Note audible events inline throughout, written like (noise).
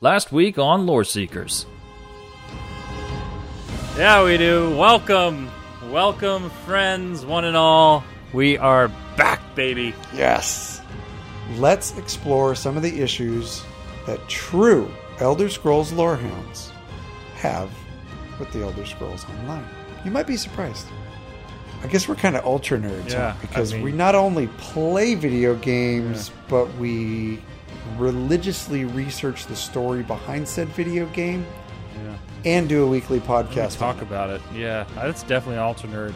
Last week on Lore Seekers. Yeah, we do. Welcome. Welcome, friends, one and all. We are back, baby. Yes. Let's explore some of the issues that true Elder Scrolls lorehounds have with the Elder Scrolls Online. You might be surprised. I guess we're kind of ultra nerds Yeah, huh? because I mean- we not only play video games, but we religiously research the story behind said video game Yeah. and do a weekly podcast. Talk on it. about it. Yeah, that's definitely Ultra Nerd.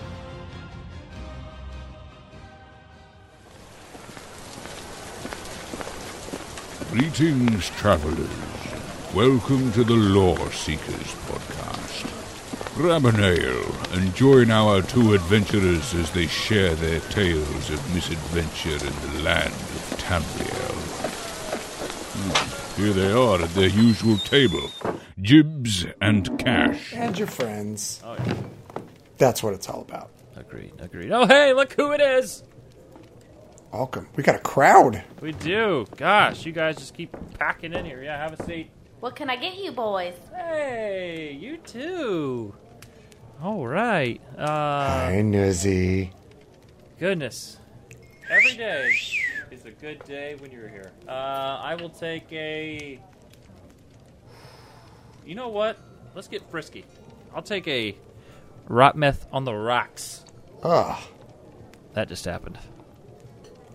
Greetings, travelers. Welcome to the Lore Seekers podcast. Grab an ale and join our two adventurers as they share their tales of misadventure in the land of Tamriel. Here they are at their usual table Jibs and Cash. And your friends. Oh, yeah. That's what it's all about. Agreed, agreed. Oh, hey, look who it is. Welcome. We got a crowd. We do. Gosh, you guys just keep packing in here. Yeah, have a seat. What can I get you boys? Hey, you too. All right. Uh, Hi, Nuzzy. goodness. Every day is a good day when you're here. Uh, I will take a. You know what? Let's get frisky. I'll take a Rotmeth on the rocks. Ugh. That just happened.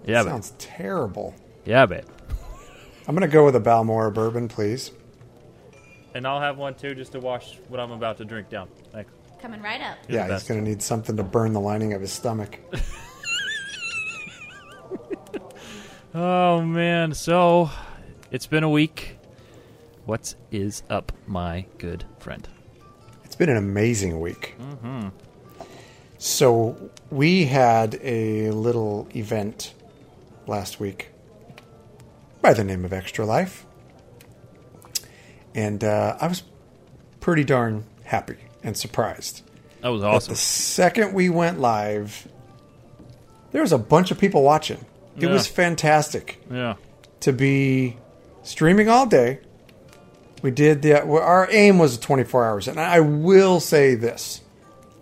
Yeah, babe. Sounds terrible. Yeah, babe. I'm going to go with a Balmora bourbon, please. And I'll have one too, just to wash what I'm about to drink down. Thanks. Coming right up. You're yeah, he's going to need something to burn the lining of his stomach. (laughs) Oh man, so it's been a week. What is up, my good friend? It's been an amazing week. Mm-hmm. So, we had a little event last week by the name of Extra Life. And uh, I was pretty darn happy and surprised. That was But awesome. the second we went live, there was a bunch of people watching. It Yeah. was fantastic Yeah. to be streaming all day. We did the our aim was 24 hours, and I will say this: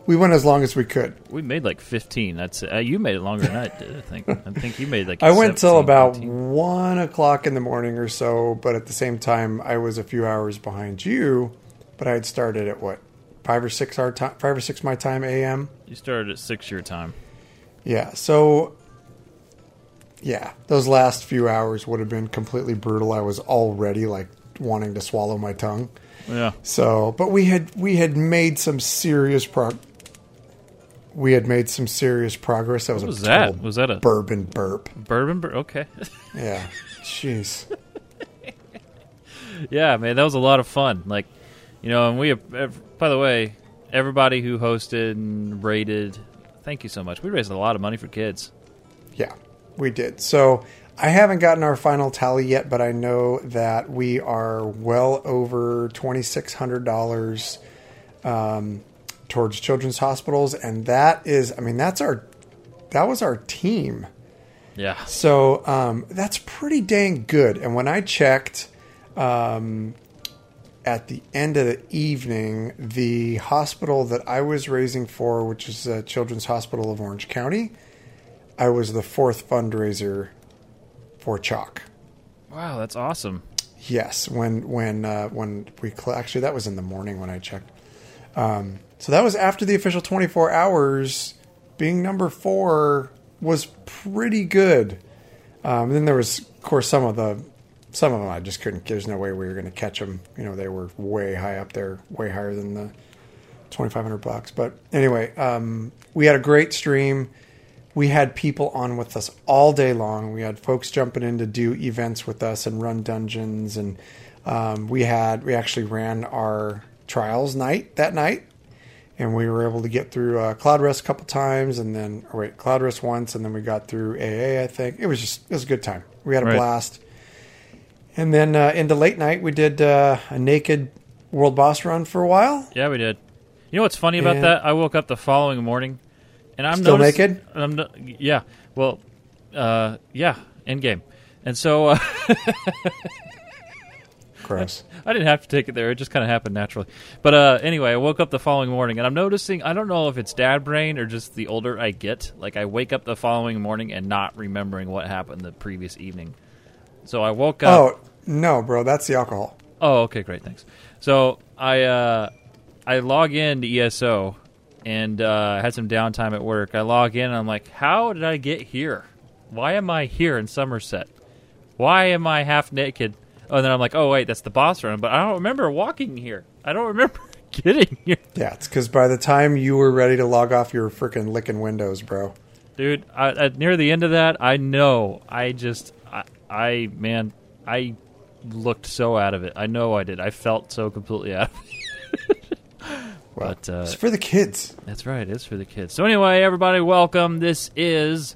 we went as long as we could. We made like 15. That's uh, you made it longer than I did. I think. I think you made like. (laughs) I went till about 18. one o'clock in the morning or so, but at the same time, I was a few hours behind you. But I had started at what five or six our time, five or six my time a.m. You started at six your time. Yeah, so yeah, those last few hours would have been completely brutal. I was already like wanting to swallow my tongue. Yeah. So, but we had we had made some serious prog. We had made some serious progress. That was What a was that? total Was that a bourbon burp? bourbon? Bur- okay. (laughs) Yeah, jeez. yeah, man, that was a lot of fun. Like, you know, and we. ev- By the way, everybody who hosted and rated, thank you so much. We raised a lot of money for kids. Yeah, we did. So I haven't gotten our final tally yet, but I know that we are well over twenty six hundred dollars um, towards children's hospitals, and that is, I mean, that's our that was our team. Yeah. So um, that's pretty dang good. And when I checked um, at the end of the evening, the hospital that I was raising for, which is uh, Children's Hospital of Orange County, I was the fourth fundraiser for CHOC. Wow, that's awesome. Yes, when when uh, when we cl- actually that was in the morning when I checked. Um, so that was after the official 24 hours. Being number four was pretty good. Um, then there was, of course, some of the some of them I just couldn't. There's no way we were going to catch them. You know, they were way high up there, way higher than the 2,500 bucks. But anyway, um, we had a great stream. We had people on with us all day long. We had folks jumping in to do events with us and run dungeons, and um, we had we actually ran our trials night that night, and we were able to get through uh, Cloudrest a couple times, and then or wait, Cloudrest once, and then we got through AA. I think it was just it was a good time. We had a Right. blast, and then uh, into late night we did uh, a naked world boss run for a while. Yeah, we did. You know what's funny about And- that? I woke up the following morning, and I'm Still notice- naked? I'm no- yeah. Well, uh, yeah, in game, and so uh, (laughs) Gross. I didn't have to take it there. It just kind of happened naturally. But uh, anyway, I woke up the following morning and I'm noticing, I don't know if it's dad brain or just the older I get. Like, I wake up the following morning and not remembering what happened the previous evening. So I woke up. Oh no, bro, that's the alcohol. Oh, okay, great, thanks. So I uh, I log in to ESO and uh, had some downtime at work. I log in and I'm like, how did I get here? Why am I here in Summerset? Why am I half naked? Oh, and then I'm like, oh wait, that's the boss room. But I don't remember walking here. I don't remember (laughs) getting here, Yeah, it's because by the time you were ready to log off, you were freaking licking windows, bro. dude. I, at near the end of that, I know. I just, I, I man, I looked so out of it. I know I did. I felt so completely out of it. (laughs) Well, But, uh, it's for the kids. That's right. It's for the kids. So anyway, everybody, welcome. This is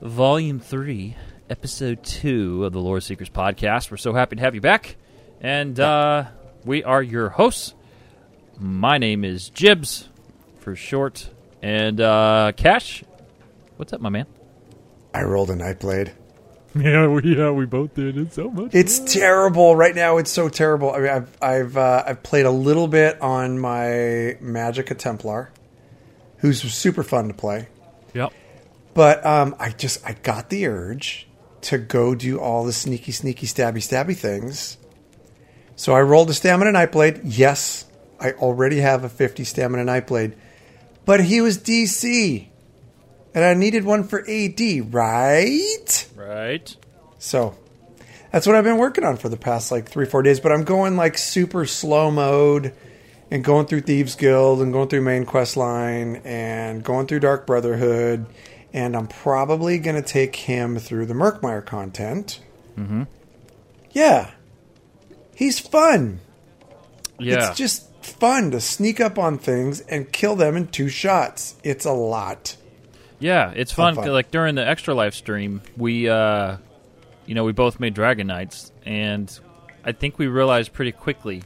Volume Three, Episode Two of the Lore Seekers podcast. We're so happy to have you back, and uh, we are your hosts. My name is Jibs, for short, and uh, Cash. What's up, my man? I rolled a night blade. (laughs) Yeah, we yeah we both did it so much. It's terrible right now. It's so terrible. I mean, I've I've uh, I've played a little bit on my Magicka Templar, who's super fun to play. Yep. But um, I just I got the urge to go do all the sneaky, sneaky, stabby, stabby things. So I rolled a stamina nightblade. Yes, I already have a fifty stamina nightblade, but he was DC, and I needed one for AD, right? Right. So that's what I've been working on for the past like three, four days. But I'm going like super slow mode and going through Thieves Guild and going through main quest line and going through Dark Brotherhood. And I'm probably going to take him through the Murkmire content. Mm-hmm. Yeah. He's fun. Yeah. It's just fun to sneak up on things and kill them in two shots. It's a lot. Yeah, it's fun. fun. Like during the extra life stream, we, uh, you know, we both made Dragon Knights, and I think we realized pretty quickly.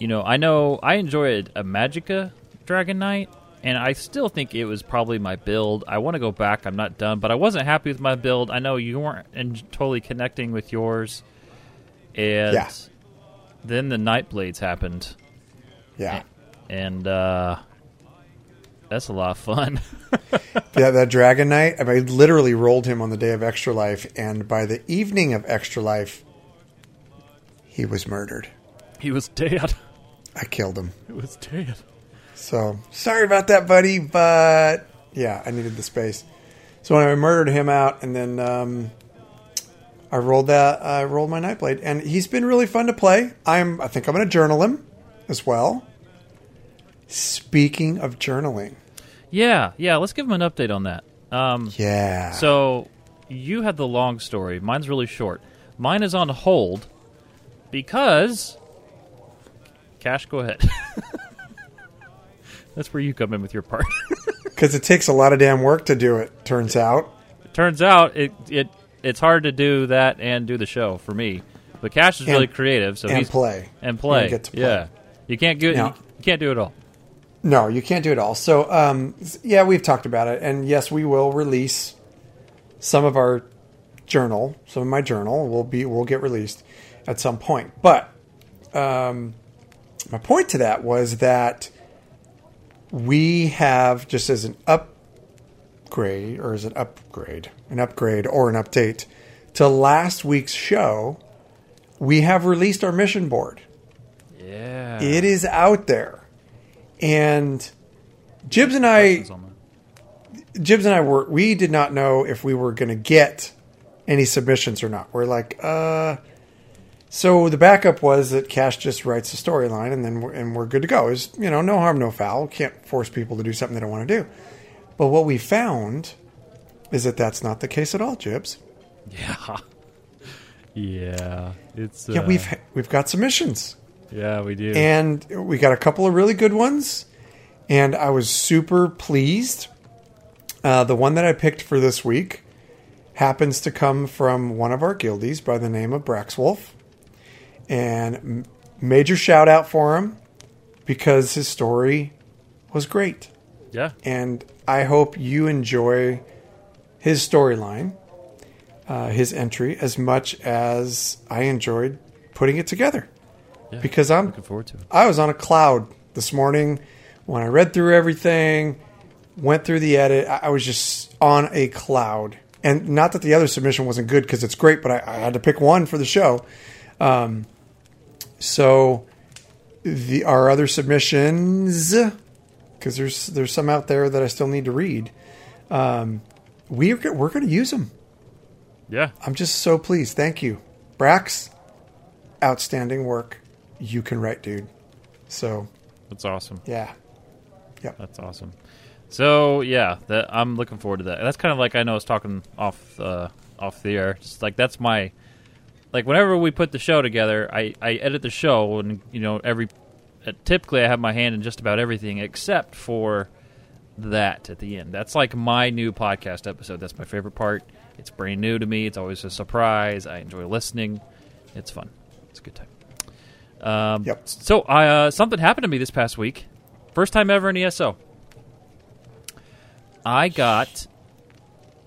You know, I know I enjoyed a Magicka Dragon Knight, and I still think it was probably my build. I want to go back. I'm not done, but I wasn't happy with my build. I know you weren't en- totally connecting with yours, and Yeah. then the Night Blades happened, Yeah. and uh, that's a lot of fun. (laughs) Yeah, that Dragon Knight, I, mean, I literally rolled him on the day of Extra Life, and by the evening of Extra Life, he was murdered. he was dead. I killed him. It was dead. So sorry about that, buddy, but yeah, I needed the space. So when I murdered him out, and then um, I rolled that. I rolled my Nightblade, and he's been really fun to play. I'm. I think I'm going to journal him as well. Speaking of journaling, Yeah, yeah. Let's give him an update on that. Um, yeah. so you had the long story. Mine's really short. Mine is on hold because Cash. Go ahead. (laughs) That's where you come in with your part. (laughs) because it takes a lot of damn work to do it. Turns out. It Turns out it it it's hard to do that and do the show for me. But Cash is And- really creative, so and he's play. and play. And get to play. Yeah, you can't do it. Now- you can't do it all. No, you can't do it all. So, um, yeah, we've talked about it, and yes, we will release some of our journal. Some of my journal will be will get released at some point. But um, my point to that was that we have just as an upgrade, or as an upgrade, an upgrade or an update to last week's show, we have released our mission board. Yeah, It is out there. And Jibs and I Questions on that? Jibs and I were we did not know if we were going to get any submissions or not. We're like, uh so the backup was that Cash just writes the storyline and then we're, and we're good to go. Is you know no harm no foul. Can't force people to do something they don't want to do. But what we found is that that's not the case at all, Jibs. (laughs) Yeah, yeah. It's Yeah, uh, we've we've got submissions. Yeah we do. and we got a couple of really good ones and i was super pleased. Uh, the one that i picked for this week happens to come from one of our guildies by the name of braxwolf. And major shout out for him because his story was great. Yeah, and i hope you enjoy his storyline uh, his entry as much as i enjoyed putting it together Yeah, because I'm looking forward to it. I was on a cloud this morning when I read through everything, went through the edit. I I was just on a cloud. And not that the other submission wasn't good because it's great, but I, I had to pick one for the show. Um, so the our other submissions, because there's there's some out there that I still need to read. Um, we're we're going to use them. Yeah, I'm just so pleased. Thank you, Brax. Outstanding work. You can write, dude. So that's awesome. yeah, Yeah. That's awesome. So yeah, that I'm looking forward to that. That's kind of like I know I was talking off uh, off the air. Just like that's my like whenever we put the show together, I I edit the show and you know every uh, typically I have my hand in just about everything except for that at the end. That's like my new podcast episode. That's my favorite part. It's brand new to me. It's always a surprise. I enjoy listening. It's fun. It's a good time. Um, Yep. So uh, something happened to me this past week. First time ever in ESO. I got.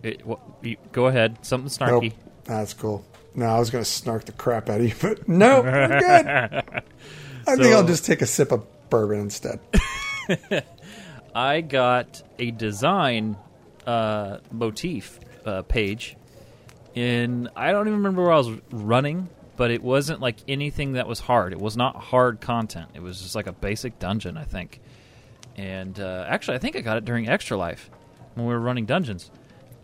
It, wha- you- go ahead. Something snarky. Nope. That's cool. No, I was going to snark the crap out of you, but no, I'm good. (laughs) I think I'll just take a sip of bourbon instead. (laughs) I got a design uh, motif uh, page, and I don't even remember where I was running, but it wasn't like anything that was hard. It was not hard content. It was just like a basic dungeon, I think. And uh, actually, I think I got it during Extra Life when we were running dungeons.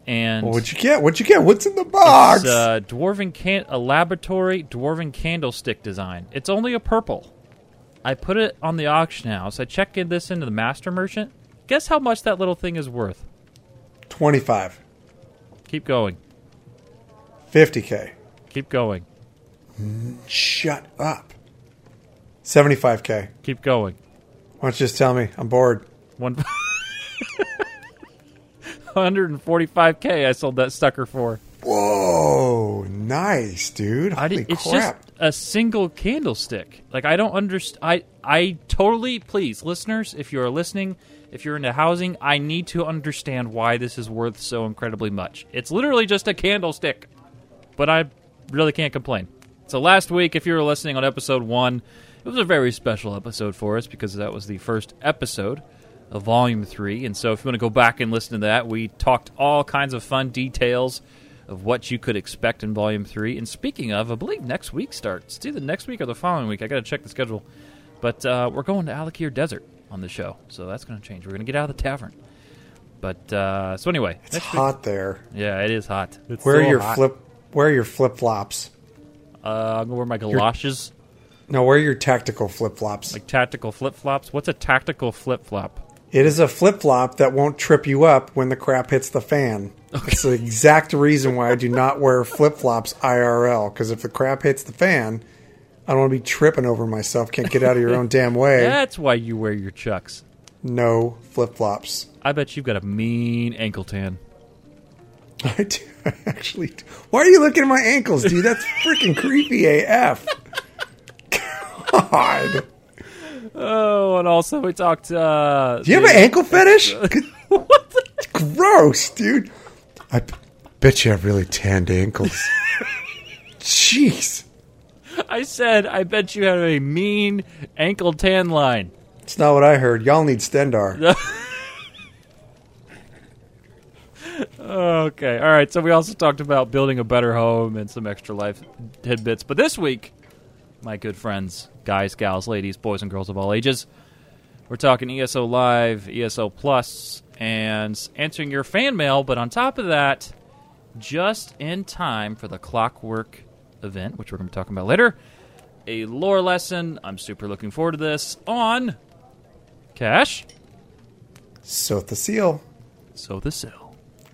And Well, what'd you get? What'd you get? What's in the box? it's uh, dwarven can- a laboratory dwarven candlestick design. It's only a purple. I put it on the auction house. I checked in this into the master merchant. Guess how much that little thing is worth? 25, Keep going. 50K. Keep going. Shut up. 75K. Keep going. Why don't you just tell me? I'm bored. One. (laughs) 145k I sold that sucker for. Whoa, nice, dude. I Holy did, it's crap. just a single candlestick. Like I don't understand. I I totally please listeners, if you are listening, if you're into housing, I need to understand why this is worth so incredibly much. It's literally just a candlestick, but I really can't complain. So last week, if you were listening on episode one, it was a very special episode for us because that was the first episode of volume three. And so if you want to go back and listen to that, we talked all kinds of fun details of what you could expect in volume three. And speaking of, I believe next week starts. It's either next week or the following week. I got to check the schedule. But uh, we're going to Alik'r Desert on the show, so that's going to change. We're going to get out of the tavern. But uh, so anyway, It's next week- hot there. yeah, it is hot. It's Where are your hot. flip? Where are your flip flops? Uh, I'm gonna wear my galoshes, Now, where are your tactical flip flops? like tactical flip flops. What's a tactical flip flop? It is a flip flop that won't trip you up when the crap hits the fan. It's the exact reason why I do not wear flip flops IRL. Because if the crap hits the fan, I don't want to be tripping over myself. Can't get out of your own damn (laughs) way. That's why you wear your chucks. No flip flops. I bet you've got a mean ankle tan. (laughs) I do. I actually. Do. Why are you looking at my ankles, dude? That's freaking creepy AF. God. Oh, and also we talked. Uh, Do you have an ankle fetish? (laughs) What? (laughs) The- Gross, dude. I b- bet you have really tanned ankles. Jeez. I said I bet you have a mean ankle tan line. It's not what I heard. Y'all need Stendarr. Okay, all right. So we also talked about building a better home and some extra life tidbits. But this week, my good friends, guys, gals, ladies, boys, and girls of all ages, we're talking ESO Live, ESO Plus, and answering your fan mail. But on top of that, just in time for the Clockwork event, which we're going to be talking about later, a lore lesson. I'm super looking forward to this on Cash. So the seal. Sotha Sil.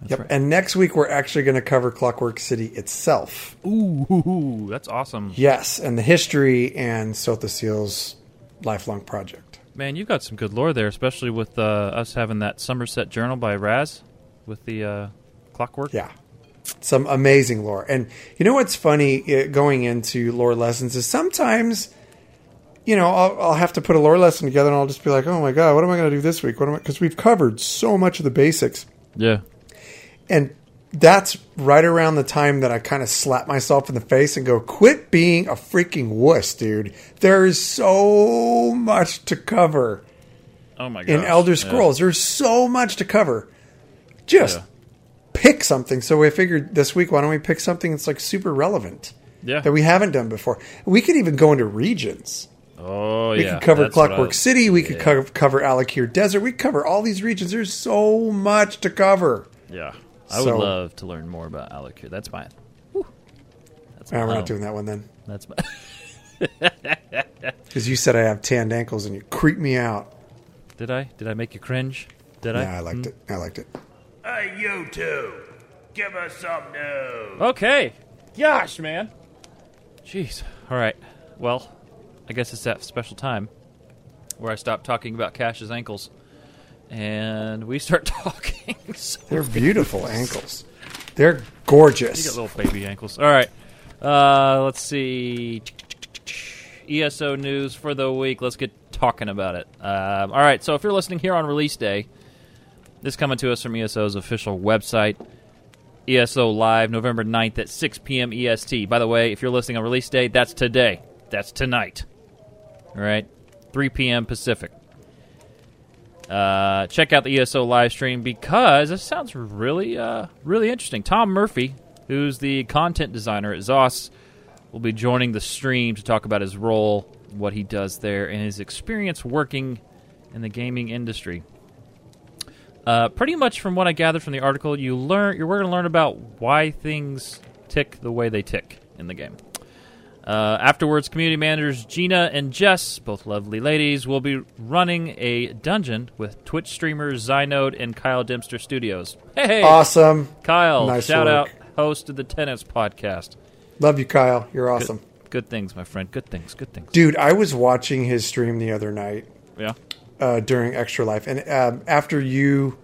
That's Yep. right. And next week we're actually going to cover Clockwork City itself. Ooh, (laughs) that's awesome. Yes, and the history and Sotha Sil's lifelong project. Man, you've got some good lore there, especially with uh, us having that Summerset Journal by Raz with the uh, clockwork. Yeah. Some amazing lore. And you know what's funny uh, going into lore lessons is sometimes, you know, I'll, I'll have to put a lore lesson together and I'll just be like, oh my God, what am I going to do this week? What am I? Because we've covered so much of the basics. Yeah. And that's right around the time that I kind of slap myself in the face and go, quit being a freaking wuss, dude. There is so much to cover Oh my god. in Elder Scrolls. There's so much to cover. Just Yeah. pick something. So we figured this week, why don't we pick something that's like super relevant Yeah. that we haven't done before? We could even go into regions. oh yeah. We yeah. could cover that's Clockwork City. We could yeah. cover, cover Alik'r Desert. We could cover all these regions. There's so much to cover. Yeah. I So- would love to learn more about Alik'r. That's my. whew. That's Ah, we're my- not doing that one then. (laughs) That's my. (laughs) Because you said I have tanned ankles and you creep me out. Did I? Did I make you cringe? Did I? Yeah, I? I liked it. I liked it. Hey, you two, give us some news. Okay. Gosh, man. Jeez. All right. Well, I guess it's that special time where I stop talking about Cash's ankles and we start (laughs) talking. so They're beautiful (laughs) ankles. They're gorgeous. You got little baby ankles. All right. Uh, let's see. ESO news for the week. Let's get talking about it. Um, all right. So if you're listening here on release day, this coming to us from ESO's official website. ESO Live, November 9th at 6 p.m. EST. By the way, if you're listening on release day, that's today. That's tonight. All right. 3 p.m. Pacific. Uh, check out the ESO live stream because this sounds really, uh, really interesting. Tom Murphy, who's the content designer at ZOS, will be joining the stream to talk about his role, what he does there, and his experience working in the gaming industry. Uh, pretty much from what I gathered from the article, you learn you're going to learn about why things tick the way they tick in the game. Uh, afterwards, community managers Gina and Jess, both lovely ladies, will be running a dungeon with Twitch streamers Zynode and Kyle Dempster Studios. Hey, Awesome. Kyle! Nice shout work. out, host of the Tennis Podcast. Love you, Kyle. You're awesome. Good things, my friend. Good things. Good things. Dude, I was watching his stream the other night Yeah. uh, during Extra Life. And um, after you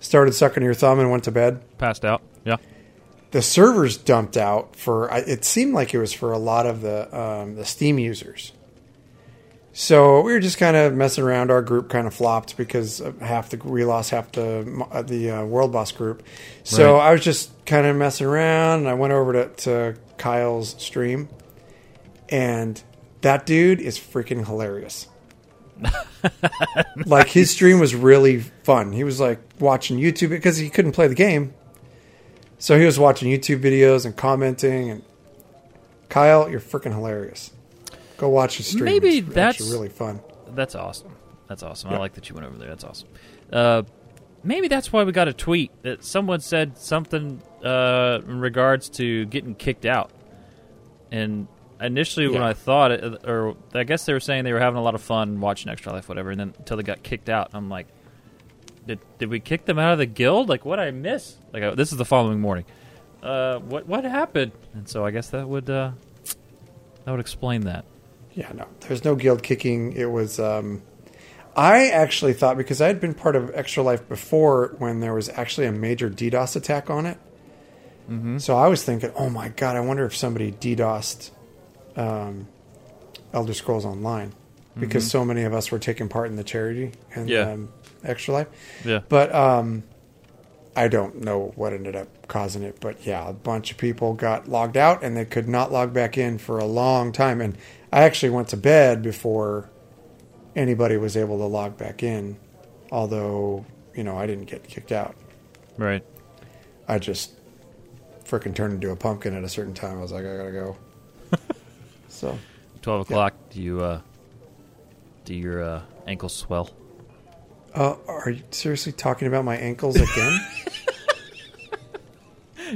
started sucking your thumb and went to bed, Passed out. The servers dumped out for it seemed like it was for a lot of the um, the Steam users. So we were just kind of messing around. Our group kind of flopped because half the we lost half the uh, the uh, World Boss group. So Right. I was just kind of messing around, and I went over to, to Kyle's stream, and that dude is freaking hilarious. (laughs) like his stream was really fun. He was like watching YouTube because he couldn't play the game. So he was watching YouTube videos and commenting and Kyle, you're freaking hilarious. Go watch his stream. Maybe It's that's- really fun. That's awesome. That's awesome. I like that you went over there. That's awesome. Uh, maybe that's why we got a tweet that someone said something uh, in regards to getting kicked out. And initially, when I thought it, or I guess they were saying they were having a lot of fun watching Extra Life, whatever, and then until they got kicked out, I'm like, did did we kick them out of the guild? Like, what I miss? Like, I, this is the following morning. Uh, what what happened? And so I guess that would uh, that would explain that. Yeah, no, there's no guild kicking. It was. Um, I actually thought because I had been part of Extra Life before when there was actually a major DDoS attack on it. Mm-hmm. So I was thinking, oh my god, I wonder if somebody DDoSed um, Elder Scrolls Online because so many of us were taking part in the charity and Yeah. um, Extra Life. Yeah. But um, I don't know what ended up causing it. But yeah, a bunch of people got logged out and they could not log back in for a long time. And I actually went to bed before anybody was able to log back in. Although, you know, I didn't get kicked out. Right. I just freaking turned into a pumpkin at a certain time. I was like, I gotta go. (laughs) so, Twelve o'clock. Do you uh, do your uh, ankles swell? Uh, are you seriously talking about my ankles again?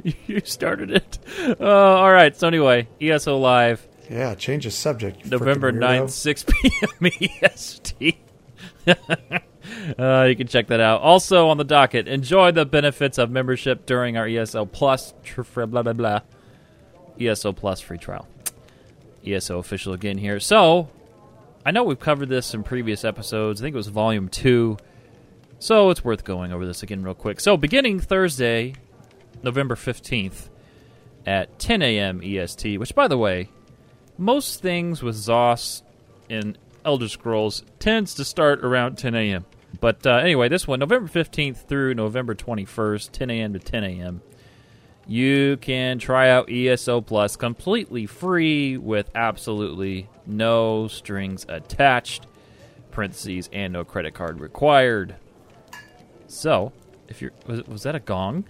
(laughs) you started it. Uh, all right. So anyway, ESO Live, yeah, change the subject. November freaking 9th, 6 (laughs) p.m. EST. (laughs) uh, you can check that out. Also on the docket, enjoy the benefits of membership during our ESO Plus tr- blah blah blah. ESO Plus free trial. ESO official again here. So, I know we've covered this in previous episodes. I think it was volume two. So it's worth going over this again real quick. So beginning Thursday, November 15th at 10 a.m. EST, which, by the way, most things with ZOS in Elder Scrolls tends to start around 10 a.m. But uh, anyway, this one, November 15th through November 21st, 10 a.m. to 10 a.m. you can try out ESO Plus completely free with absolutely no strings attached, parentheses, and no credit card required. So, if you're was, was that a gong?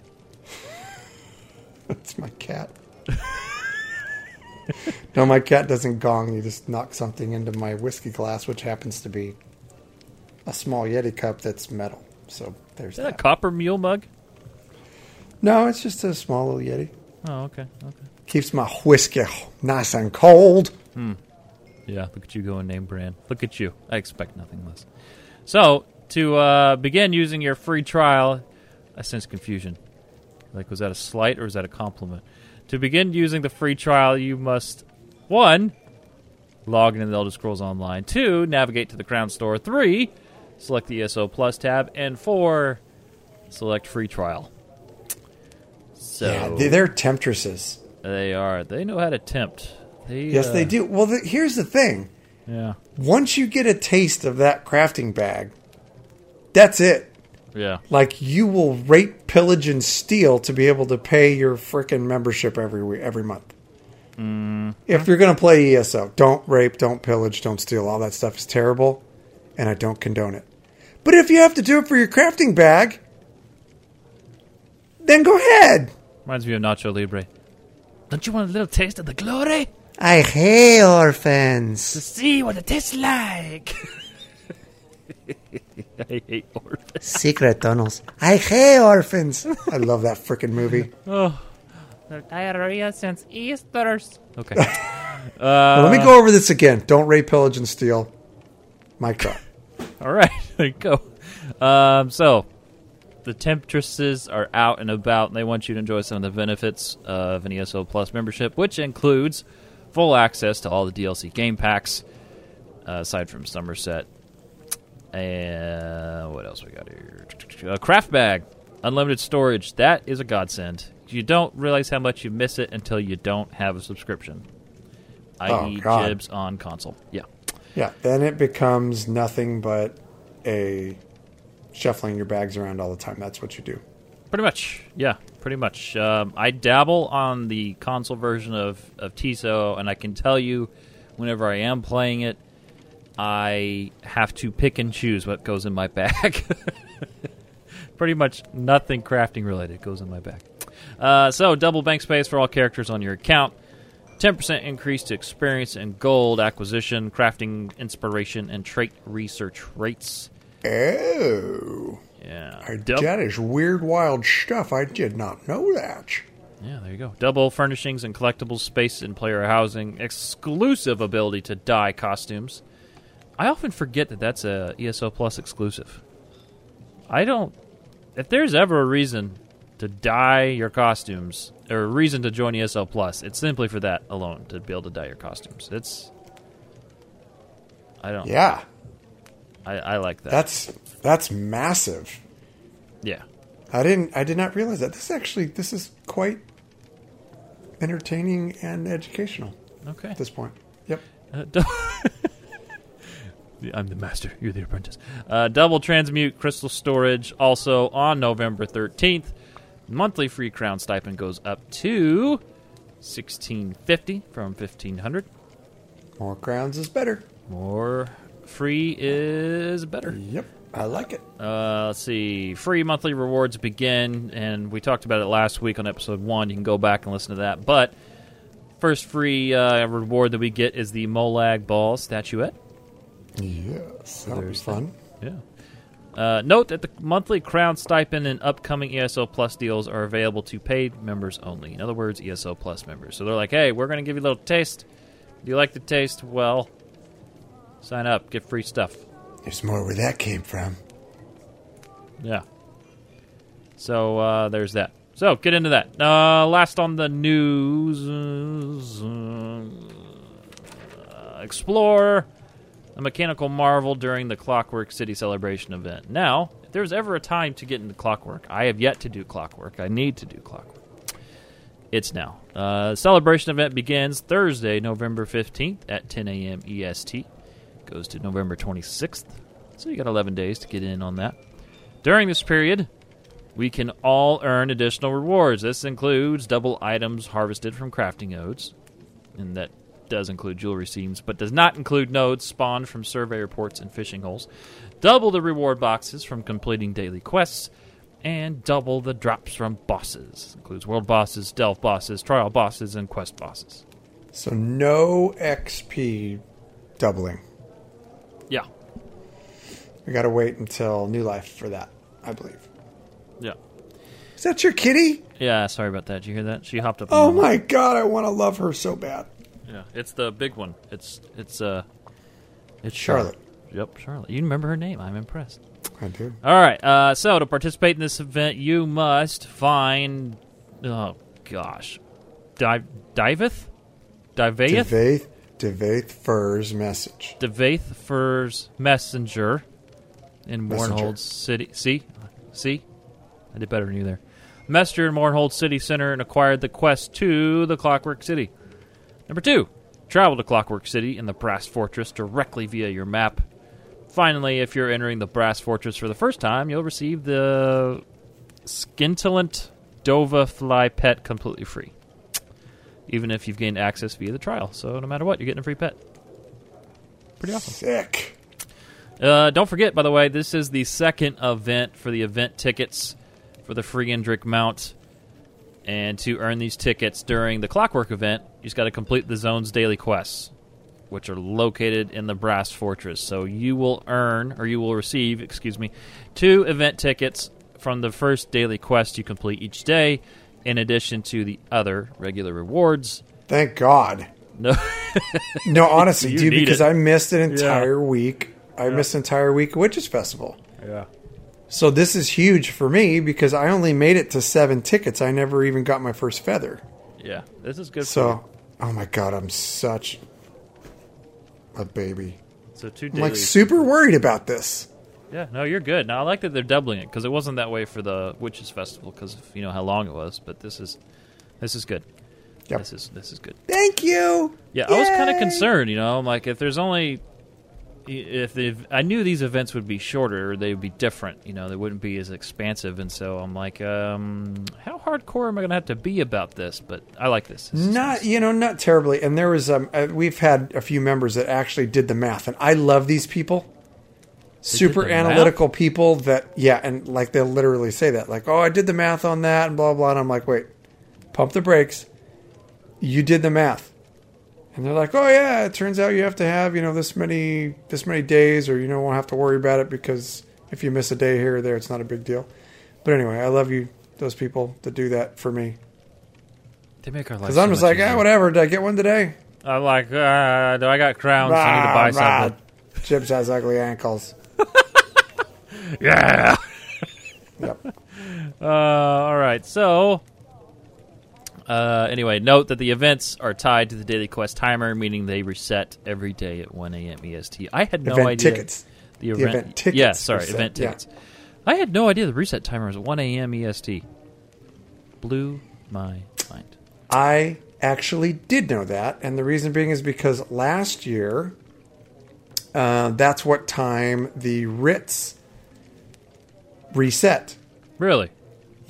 That's my cat. (laughs) no, my cat doesn't gong. He just knocks something into my whiskey glass, which happens to be a small Yeti cup that's metal. So there's Is that that. a copper mule mug? no, it's just a small little Yeti. Oh, okay, okay. Keeps my whiskey nice and cold. Hmm. Yeah, look at you going name brand. Look at you. I expect nothing less. So, to uh, begin using your free trial, I sense confusion. Like, was that a slight or was that a compliment? To begin using the free trial, you must one log into the Elder Scrolls Online. Two, navigate to the Crown Store. Three, select the ESO Plus tab, and four, select free trial. So Yeah, they, they're temptresses. they are. They know how to tempt. They, Yes, uh, they do. Well, the, here's the thing. Yeah, Once you get a taste of that crafting bag, that's it. yeah. Like you will rape, pillage, and steal to be able to pay your frickin' membership every every month. Mm-hmm. If you're gonna play ESO, don't rape, don't pillage, don't steal. All that stuff is terrible, and I don't condone it. But if you have to do it for your crafting bag, then go ahead. Reminds me of Nacho Libre. Don't you want a little taste of the glory? I hate orphans. see what it tastes like. (laughs) (laughs) I hate orphans. Secret tunnels. I hate orphans. I love that freaking movie. (laughs) Oh, diarrhea since Easter's. Okay. Now, (laughs) let me go over this again. Don't rape, pillage, and steal. My drop. All right. There you go. Um, so, the Temptresses are out and about, and they want you to enjoy some of the benefits of an ESO Plus membership, which includes full access to all the DLC game packs, uh, aside from Summerset. And what else we got here? A craft bag, unlimited storage. That is a godsend. You don't realize how much you miss it until you don't have a subscription. Oh, I.e., God. Jibs on console. Yeah. Yeah, then it becomes nothing but a shuffling your bags around all the time. That's what you do. Pretty much, yeah, pretty much. Um, I dabble on the console version of of TISO, and I can tell you, whenever I am playing it, I have to pick and choose what goes in my bag. (laughs) pretty much nothing crafting related goes in my bag. Uh, so double bank space for all characters on your account. 10% increase to experience and gold acquisition, crafting, inspiration, and trait research rates. Oh, Yeah. I- Dub- that is weird, wild stuff. I did not know that. Yeah, there you go. Double furnishings and collectibles, space and player housing, exclusive ability to dye costumes. I often forget that that's a ESO Plus exclusive. I don't. If there's ever a reason to dye your costumes, or a reason to join ESO Plus, it's simply for that alone to be able to dye your costumes. It's. I don't. Yeah, I, I like that. that's that's massive. yeah. I didn't. I did not realize that. This actually, this is quite entertaining and educational Okay. at this point. Yep. Uh, (laughs) I'm the master. You're the apprentice. Uh, double transmute crystal storage also on November 13th. Monthly free crown stipend goes up to 1650 from 1500. More crowns is better. More free is better. Yep. I like it. Uh, let's see. Free monthly rewards begin, and we talked about it last week on episode one. You can go back and listen to that. But first free uh, reward that we get is the Molag Bal statuette. Yes, that'll be fun. Yeah. Uh, note that the monthly crown stipend and upcoming ESO Plus deals are available to paid members only. In other words, ESO Plus members. So they're like, hey, we're going to give you a little taste. Do you like the taste? Well, sign up, get free stuff. There's more where that came from. Yeah. So uh, there's that. So get into that. Uh, last on the news, uh, uh, explore a mechanical marvel during the Clockwork City Celebration event. Now, if there's ever a time to get into Clockwork, I have yet to do Clockwork. I need to do Clockwork. It's now. Uh, celebration event begins Thursday, November 15th at 10 a.m. EST. Goes to November 26th. So you got 11 days to get in on that. During this period, We can all earn additional rewards. This includes double items harvested from crafting nodes, and that does include jewelry seams, but does not include nodes spawned from survey reports and fishing holes. Double the reward boxes from completing daily quests, and double the drops from bosses. Includes world bosses, delve bosses, trial bosses, and quest bosses. So no XP doubling. Yeah, We got to wait until New Life for that, I believe. yeah, Is that your kitty? yeah. Sorry about that. Did you hear that? She hopped up. Oh my god, I want to love her so bad. Yeah, it's the big one. It's it's uh, it's Charlotte. Yep, Charlotte. You remember her name? I'm impressed. I do. All right. Uh, so to participate in this event, you must find. Oh gosh, Di- Diveth, Diveth, Devaith, Devaith Fyr's message. Devaith Fyr's messenger in Messenger. Mournhold City. See, see, I did better than you there. Messenger in Mournhold City Center and acquired the quest to the Clockwork City. Number two, travel to Clockwork City in the Brass Fortress directly via your map. Finally, if you're entering the Brass Fortress for the first time, you'll receive the Scintillant Dovah Fly Pet completely free. Even if you've gained access via the trial. So no matter what, you're getting a free pet. Pretty awesome. Sick. Uh, don't forget, by the way, this is the second event for the event tickets for the free Indric mount. And to earn these tickets during the Clockwork event, you just got to complete the zone's daily quests, which are located in the Brass Fortress. So you will earn, or you will receive, excuse me, two event tickets from the first daily quest you complete each day, in addition to the other regular rewards. Thank God. No, (laughs) No, honestly, You dude, because it. I missed an entire week. I missed an entire week of Witches Festival. yeah, So this is huge for me because I only made it to seven tickets. I never even got my first feather. yeah, this is good. So, oh my God, I'm such a baby. so two I'm like super worried about this. Yeah, no, you're good. Now I like that they're doubling it because it wasn't that way for the Witches Festival because you know how long it was. But this is this is good. Yep. This is this is good. Thank you. Yeah, I was kind of concerned. You know, I'm like if there's only if they I knew these events would be shorter, they would be different. You know, they wouldn't be as expansive, and so I'm like, um, how hardcore am I going to have to be about this? But I like this. This Not you know not terribly. And there was um uh, we've had a few members that actually did the math, and I love these people. Super the math? analytical people that yeah, and like they'll literally say that like, oh, I did the math on that and blah blah. And I'm like, wait, pump the brakes. You did the math, and they're like, oh yeah, it turns out you have to have you know this many this many days, or you don't won't have to worry about it because if you miss a day here or there, it's not a big deal. But anyway, I love you, those people that do that for me. They make our life. Because I'm just like, ah, whatever. Did I get one today? I'm like, uh, do I got crowns? I need to buy Rah, something. Chips has ugly ankles. (laughs) Yeah. Yep. (laughs) Uh, all right. So, uh, anyway, note that the events are tied to the daily quest timer, meaning they reset every day at 1 a.m. EST. I had no event idea. tickets. The The event, event tickets Yeah, sorry, reset, event yeah. tickets. I had no idea the reset timer was 1 a.m. EST. Blew my mind. I actually did know that, and the reason being is because last year, uh, that's what time the writs reset. Really?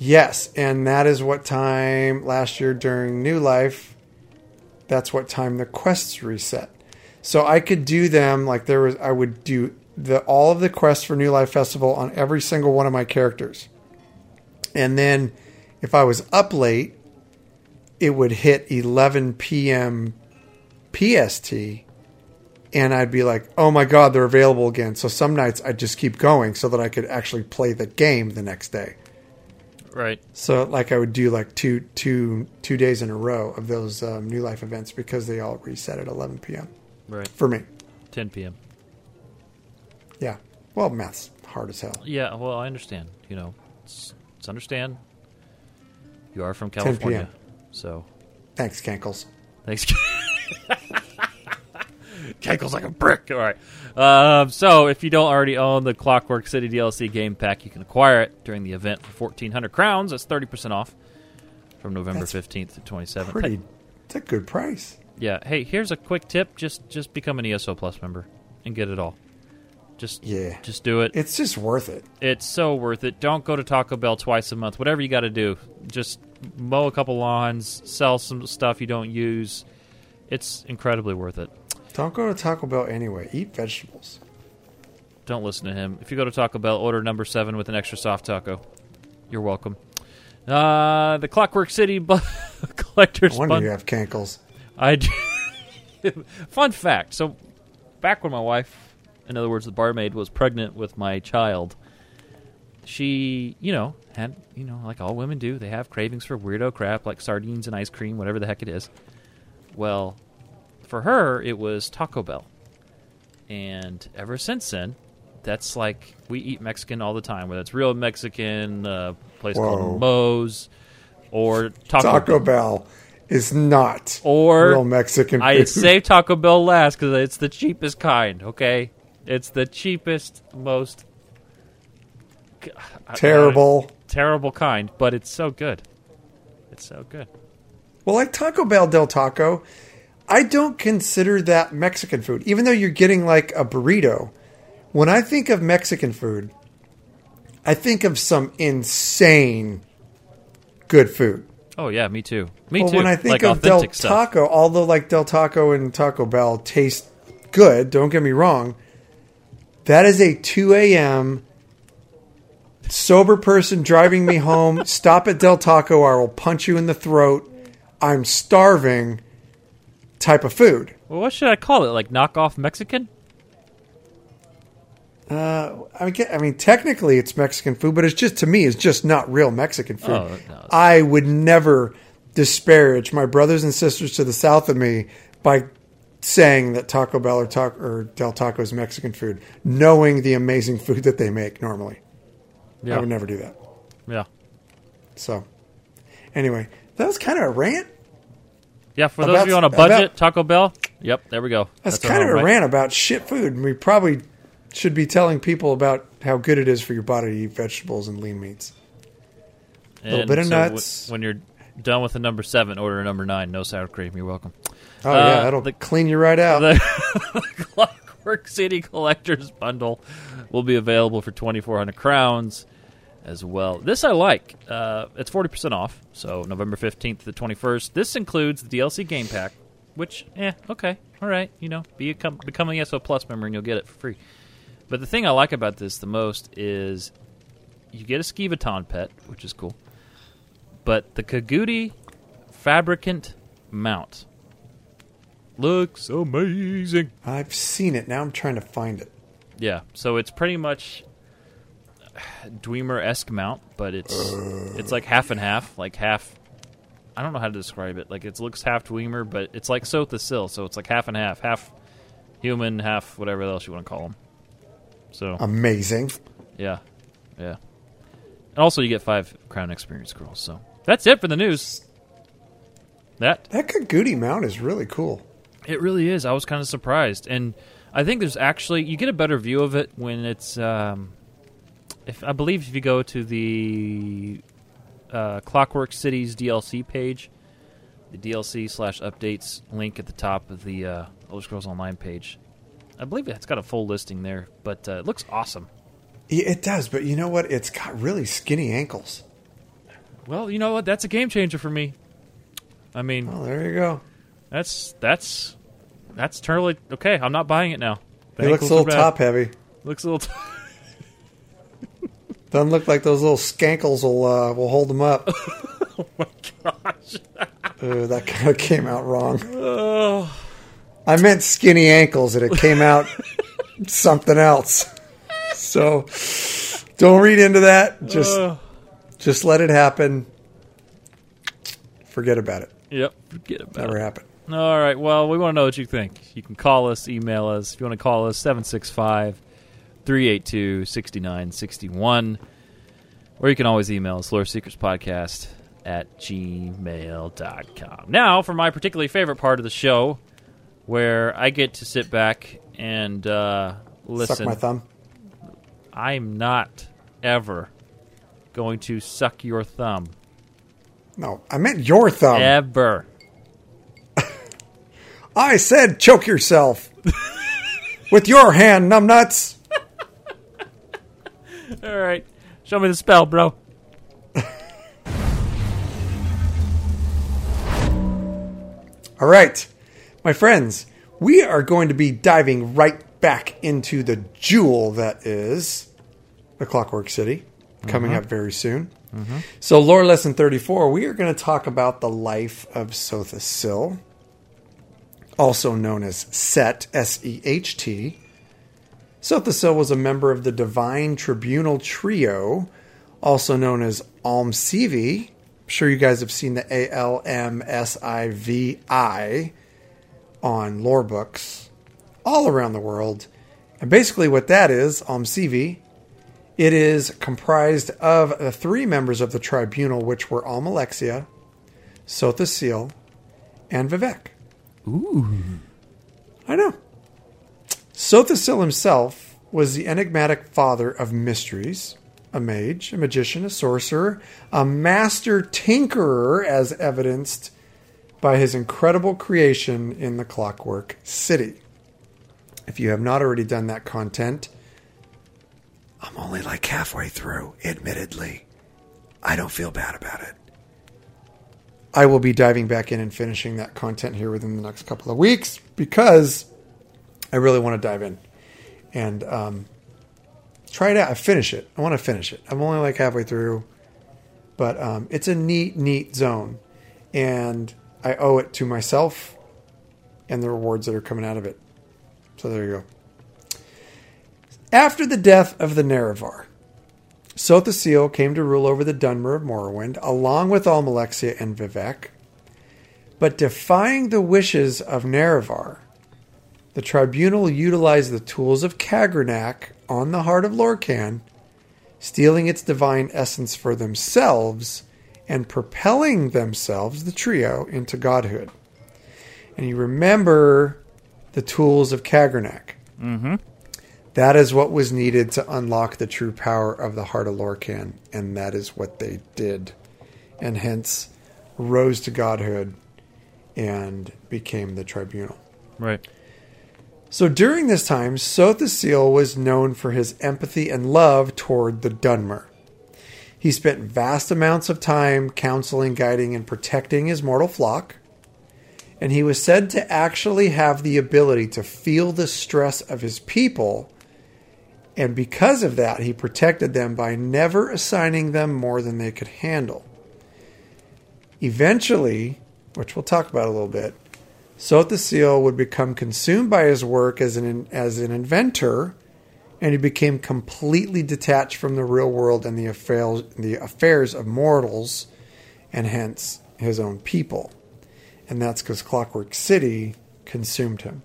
Yes, and that is what time last year during New Life. That's what time the quests reset. So I could do them like there was. I would do the all of the quests for New Life Festival on every single one of my characters, and then if I was up late, it would hit 11 p.m. PST, and I'd be like, "Oh my god, they're available again!" So some nights I'd just keep going so that I could actually play the game the next day. Right. So like I would do like two two two days in a row of those um, New Life events because they all reset at 11 p.m. Right. for me. 10 p.m. Yeah. Well, math's hard as hell. Yeah, well, I understand. You know, it's, it's understand. You are from 10 California. So, Thanks, Cankles. Thanks. (laughs) Cankles like a brick. All right. Um, so, if you don't already own the Clockwork City DLC game pack, you can acquire it during the event for fourteen hundred crowns. That's thirty percent off from November That's fifteenth to twenty seventh. Pretty. It's a good price. Yeah. Hey, here's a quick tip. Just just become an ESO Plus member and get it all. Just Yeah. just do it. It's just worth it. It's so worth it. Don't go to Taco Bell twice a month. Whatever you got to do, just mow a couple lawns, sell some stuff you don't use. It's incredibly worth it. Don't go to Taco Bell anyway. Eat vegetables. Don't listen to him. If you go to Taco Bell, order number seven with an extra soft taco. You're welcome. Uh, the Clockwork City bu- (laughs) collector's No wonder bun- you have cankles. I d- (laughs) fun fact. So, back when my wife, in other words, the barmaid, was pregnant with my child, she, you know, had, you know, like all women do, they have cravings for weirdo crap like sardines and ice cream, whatever the heck it is. Well, for her, it was Taco Bell. And ever since then, that's like we eat Mexican all the time, whether it's real Mexican, uh, place Whoa. called Moe's, or Taco, Taco Bell is not Or real Mexican food. I save Taco Bell last because it's the cheapest kind. Okay, it's the cheapest, most terrible. terrible kind, but it's so good. It's so good. Well, like Taco Bell Del Taco, I don't consider that Mexican food, even though you're getting like a burrito. When I think of Mexican food, I think of some insane good food. Oh yeah, me too. Me Well, too. when I think like of Del stuff. Taco, although like Del Taco and Taco Bell taste good, don't get me wrong, that is a 2 a.m. sober person driving me home. (laughs) Stop at Del Taco, or I will punch you in the throat. I'm starving type of food. Well, what should I call it? Like knockoff Mexican? Uh, I mean, I mean, technically it's Mexican food, but it's just to me, it's just not real Mexican food. Oh, no, I would never disparage my brothers and sisters to the south of me by saying that Taco Bell or, taco, or Del Taco is Mexican food, knowing the amazing (laughs) food that they make normally. Yeah. I would never do that. Yeah. So, anyway, that was kind of a rant. Yeah, for those About- of you on a budget, about- Taco Bell. Yep, there we go. That's, our kind of a right? rant about shit food, and we probably should be telling people about how good it is for your body to eat vegetables and lean meats. A little bit of so w- nuts. when you're done with the number seven, order a number nine. No sour cream. You're welcome. Oh Uh, yeah, that'll the- clean you right out. The (laughs) Clockwork City Collector's Bundle will be available for 2,400 crowns as well. This I like. Uh, it's 40% off, so November 15th to the 21st. This includes the DLC game pack, which, eh, okay, all right. You know, be a com- become an ESO Plus member and you'll get it for free. But the thing I like about this the most is you get a ski Skeevaton pet, which is cool. But the Kagouti Fabricant mount looks amazing. I've seen it. Now I'm trying to find it. Yeah, so it's pretty much Dwemer esque mount, but it's it's like half and half, like half. I don't know how to describe it. Like it looks half Dwemer, but it's like Sotha Sil, so it's like half and half, half human, half whatever else you want to call them. So Amazing. yeah, yeah. And also, you get five crown experience scrolls. So that's it for the news. That That Kagouti mount is really cool. it really is. I was kind of surprised, and I think there's actually you get a better view of it when it's. Um, if I believe if you go to the uh, Clockwork Cities DLC page, the DLC slash updates link at the top of the uh, Elder Scrolls Online page, I believe it's got a full listing there. But uh, it looks awesome. Yeah, It does, but you know what? It's got really skinny ankles. Well, you know what? That's a game changer for me. I mean, Oh, there you go. that's that's that's totally okay. I'm not buying it now. The It looks a little top heavy. Looks a little. (laughs) T- Doesn't look like those little skankles will uh, will hold them up. (laughs) oh my gosh. Uh, that kind of came out wrong. Oh. I meant skinny ankles, and it came out something else. So don't read into that. Just Uh, just let it happen. Forget about it. yep. Forget about Never it. Never happened. All right. Well, we want to know what you think. You can call us, email us. If you want to call us, 765 382 6961. Or you can always email us, Lore Seekers Podcast at gmail.com. Now, for my particularly favorite part of the show, where I get to sit back and uh, listen. Suck my thumb. I'm not ever going to suck your thumb. No, I meant your thumb. Ever. (laughs) I said choke yourself (laughs) with your hand, numbnuts. (laughs) All right. Show me the spell, bro. All right, my friends, we are going to be diving right back into the jewel that is the Clockwork City, coming mm-hmm. up very soon. Mm-hmm. So, lore lesson 34, we are going to talk about the life of Sotha Sil, also known as Seht, S E H T. Sotha Sil was a member of the Divine Tribunal Trio, also known as Almsivi. I'm sure you guys have seen the A L M S I V I on lore books all around the world. And basically, what that is, Almsivi, it is comprised of the three members of the tribunal, which were Almalexia, Sotha Sil, and Vivec. Ooh. I know. Sotha Sil himself was the enigmatic father of mysteries, a mage, a magician, a sorcerer, a master tinkerer, as evidenced by his incredible creation in the Clockwork City. If you have not already done that content, I'm only like halfway through, admittedly. I don't feel bad about it. I will be diving back in and finishing that content here within the next couple of weeks because I really want to dive in and um, try it out. I finish it. I want to finish it. I'm only like halfway through, but um, it's a neat, neat zone, and I owe it to myself and the rewards that are coming out of it. So there you go. After the death of the Nerevar, Sotha Sil came to rule over the Dunmer of Morrowind, along with Almalexia and Vivec. But defying the wishes of Nerevar, the tribunal utilized the tools of Kagrenac on the heart of Lorkhan, stealing its divine essence for themselves and propelling themselves, the trio, into godhood. And you remember the tools of Kagrenac. Mm-hmm. That is what was needed to unlock the true power of the heart of Lorkhan, and that is what they did. And hence rose to godhood and became the tribunal. Right. So during this time, Sotha Sil was known for his empathy and love toward the Dunmer. He spent vast amounts of time counseling, guiding, and protecting his mortal flock, and he was said to actually have the ability to feel the stress of his people, and because of that, he protected them by never assigning them more than they could handle. Eventually, which we'll talk about a little bit, Sotha Sil would become consumed by his work as an as an inventor, and he became completely detached from the real world and the affairs the affairs of mortals, and hence his own people. And that's because Clockwork City consumed him.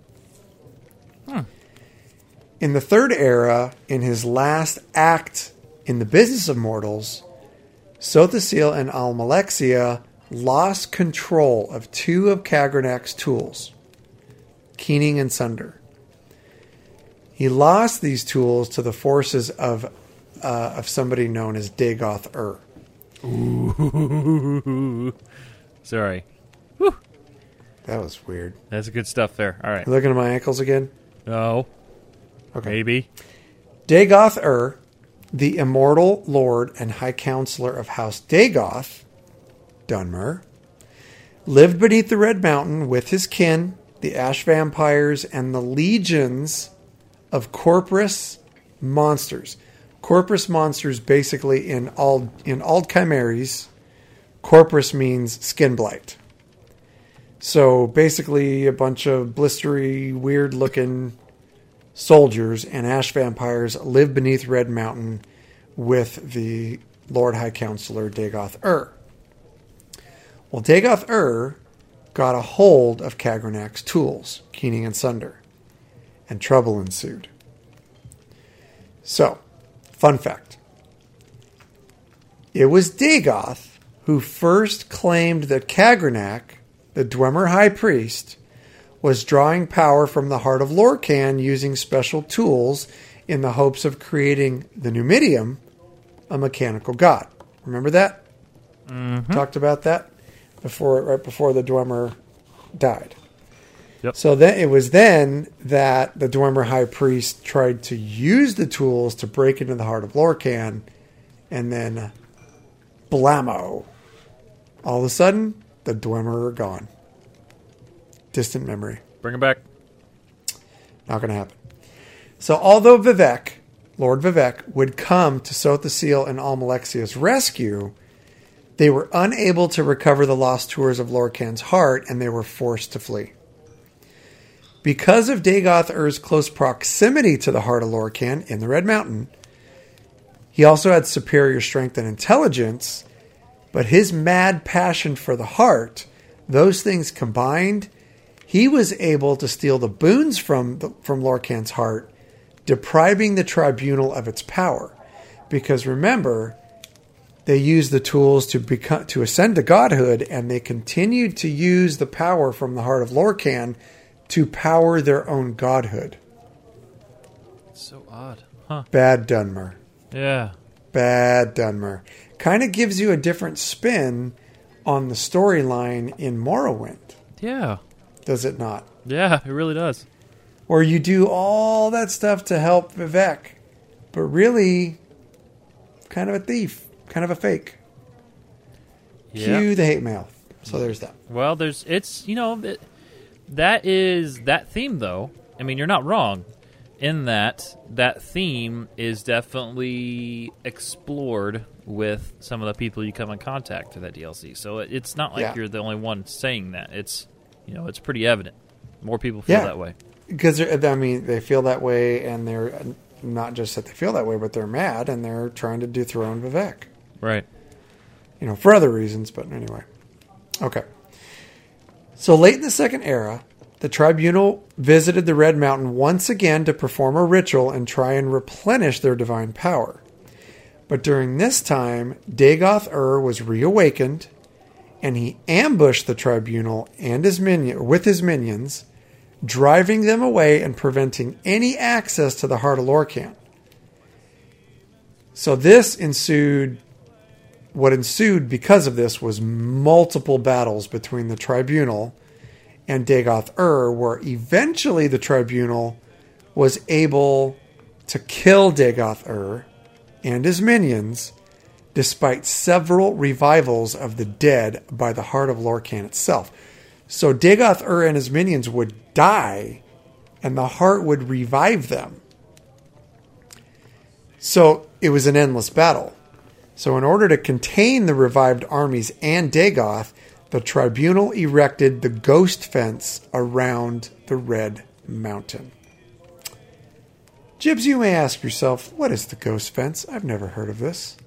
In the third era, in his last act in the business of mortals, Sotha Sil and Almalexia lost control of two of Kagrenac's tools, Keening and Sunder. He lost these tools to the forces of uh, of somebody known as Dagoth Ur. (laughs) Sorry. That was weird. That's good stuff there. All right. Looking at my ankles again. No. Okay. Maybe. Dagoth Ur, the immortal lord and high counselor of House Dagoth, Dunmer, lived beneath the Red Mountain with his kin, the Ash Vampires, and the legions of Corprus monsters. Corprus monsters, basically in all in Ald Chimeres, Corprus means skin blight. So basically, a bunch of blistery, weird-looking soldiers and ash vampires live beneath Red Mountain with the Lord High Counselor Dagoth Ur. Well, Dagoth Ur got a hold of Kagrenac's tools, Keening and Sunder, and trouble ensued. So, fun fact it was Dagoth who first claimed that Kagranak, the Dwemer High Priest, was drawing power from the heart of Lorkhan using special tools in the hopes of creating the Numidium, a mechanical god. Remember that? Mm-hmm. Talked about that before, right before the Dwemer died. Yep. So then it was then that the Dwemer High Priest tried to use the tools to break into the heart of Lorkhan, and then blammo! All of a sudden, the Dwemer are gone. Distant memory. Bring him back. Not going to happen. So, although Vivec, Lord Vivec, would come to Sotha Sil and Almalexia's rescue, they were unable to recover the lost tours of Lorkhan's heart and they were forced to flee. Because of Dagoth Ur's close proximity to the heart of Lorkhan in the Red Mountain, he also had superior strength and intelligence, but his mad passion for the heart, those things combined, he was able to steal the boons from the, from Lorkhan's heart, depriving the tribunal of its power. Because remember, they used the tools to become to ascend to godhood, and they continued to use the power from the heart of Lorkhan to power their own godhood. So odd. Huh. Bad Dunmer. Yeah. Bad Dunmer. Kind of gives you a different spin on the storyline in Morrowind, Yeah. does it not? Yeah, it really does. Where you do all that stuff to help Vivec, but really kind of a thief, kind of a fake. Yeah. Cue the hate mail. So there's that. Well, there's it's you know it, that is that theme though. I mean, you're not wrong in that that theme is definitely explored with some of the people you come in contact through that DLC. So it, it's not like Yeah. you're the only one saying that. It's you know it's pretty evident. More people feel Yeah. that way. Because they're- I mean, they feel that way, and they're not just that they feel that way, but they're mad and they're trying to dethrone Vivec. Right. you know, for other reasons, but anyway. Okay. So late in the Second Era, the tribunal visited the Red Mountain once again to perform a ritual and try and replenish their divine power. But during this time, Dagoth Ur was reawakened, and he ambushed the tribunal and his minion with his minions, driving them away and preventing any access to the heart of Lorkhan. So this ensued what ensued because of this was multiple battles between the tribunal and Dagoth Ur, where eventually the tribunal was able to kill Dagoth Ur and his minions, despite several revivals of the dead by the heart of Lorkhan itself. So Dagoth Ur and his minions would die, and the heart would revive them. So it was an endless battle. So, in order to contain the revived armies and Dagoth, the tribunal erected the ghost fence around the Red Mountain. Jibs, you may ask yourself, what is the ghost fence? I've never heard of this.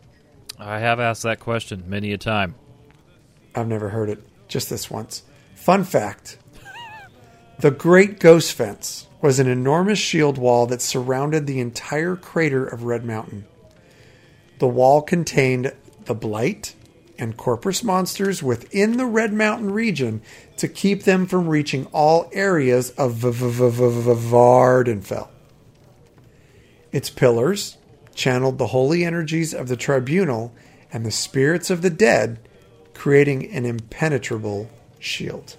I have asked that question many a time. I've never heard it, just this once. Fun fact The Great Ghost Fence was an enormous shield wall that surrounded the entire crater of Red Mountain. The wall contained the Blight and Corprus monsters within the Red Mountain region to keep them from reaching all areas of Vvardenfell. Its pillars channeled the holy energies of the tribunal and the spirits of the dead, creating an impenetrable shield.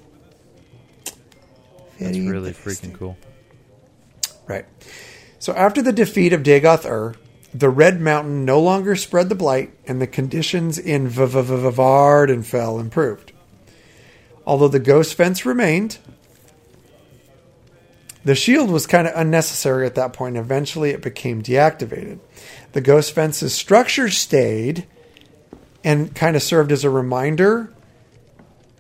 That's really freaking cool. Right. So after the defeat of Dagoth Ur, the Red Mountain no longer spread the blight, and the conditions in Vvardenfell improved. Although the ghost fence remained, the shield was kind of unnecessary at that point. Eventually, it became deactivated. The ghost fence's structure stayed and kind of served as a reminder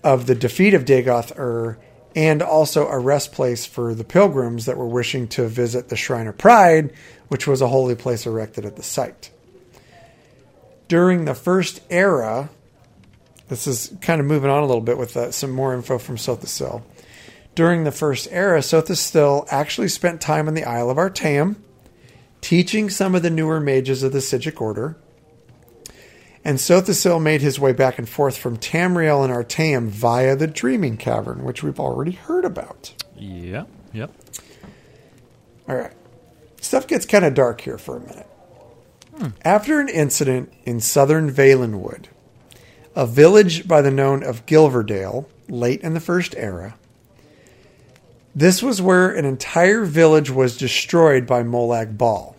of the defeat of Dagoth Ur and also a rest place for the pilgrims that were wishing to visit the Shrine of Pride, which was a holy place erected at the site. During the first era, this is kind of moving on a little bit with uh, some more info from Sotha Sil. During the first era, Sotha Sil actually spent time in the Isle of Artaeum, teaching some of the newer mages of the Psijic Order. And Sotha Sil made his way back and forth from Tamriel and Artaeum via the Dreaming Cavern, which we've already heard about. Yeah. Yep. All right. Stuff gets kind of dark here for a minute. Hmm. After an incident in southern Valenwood, a village by the name of Gilverdale, late in the First Era, This was where an entire village was destroyed by Molag Bal.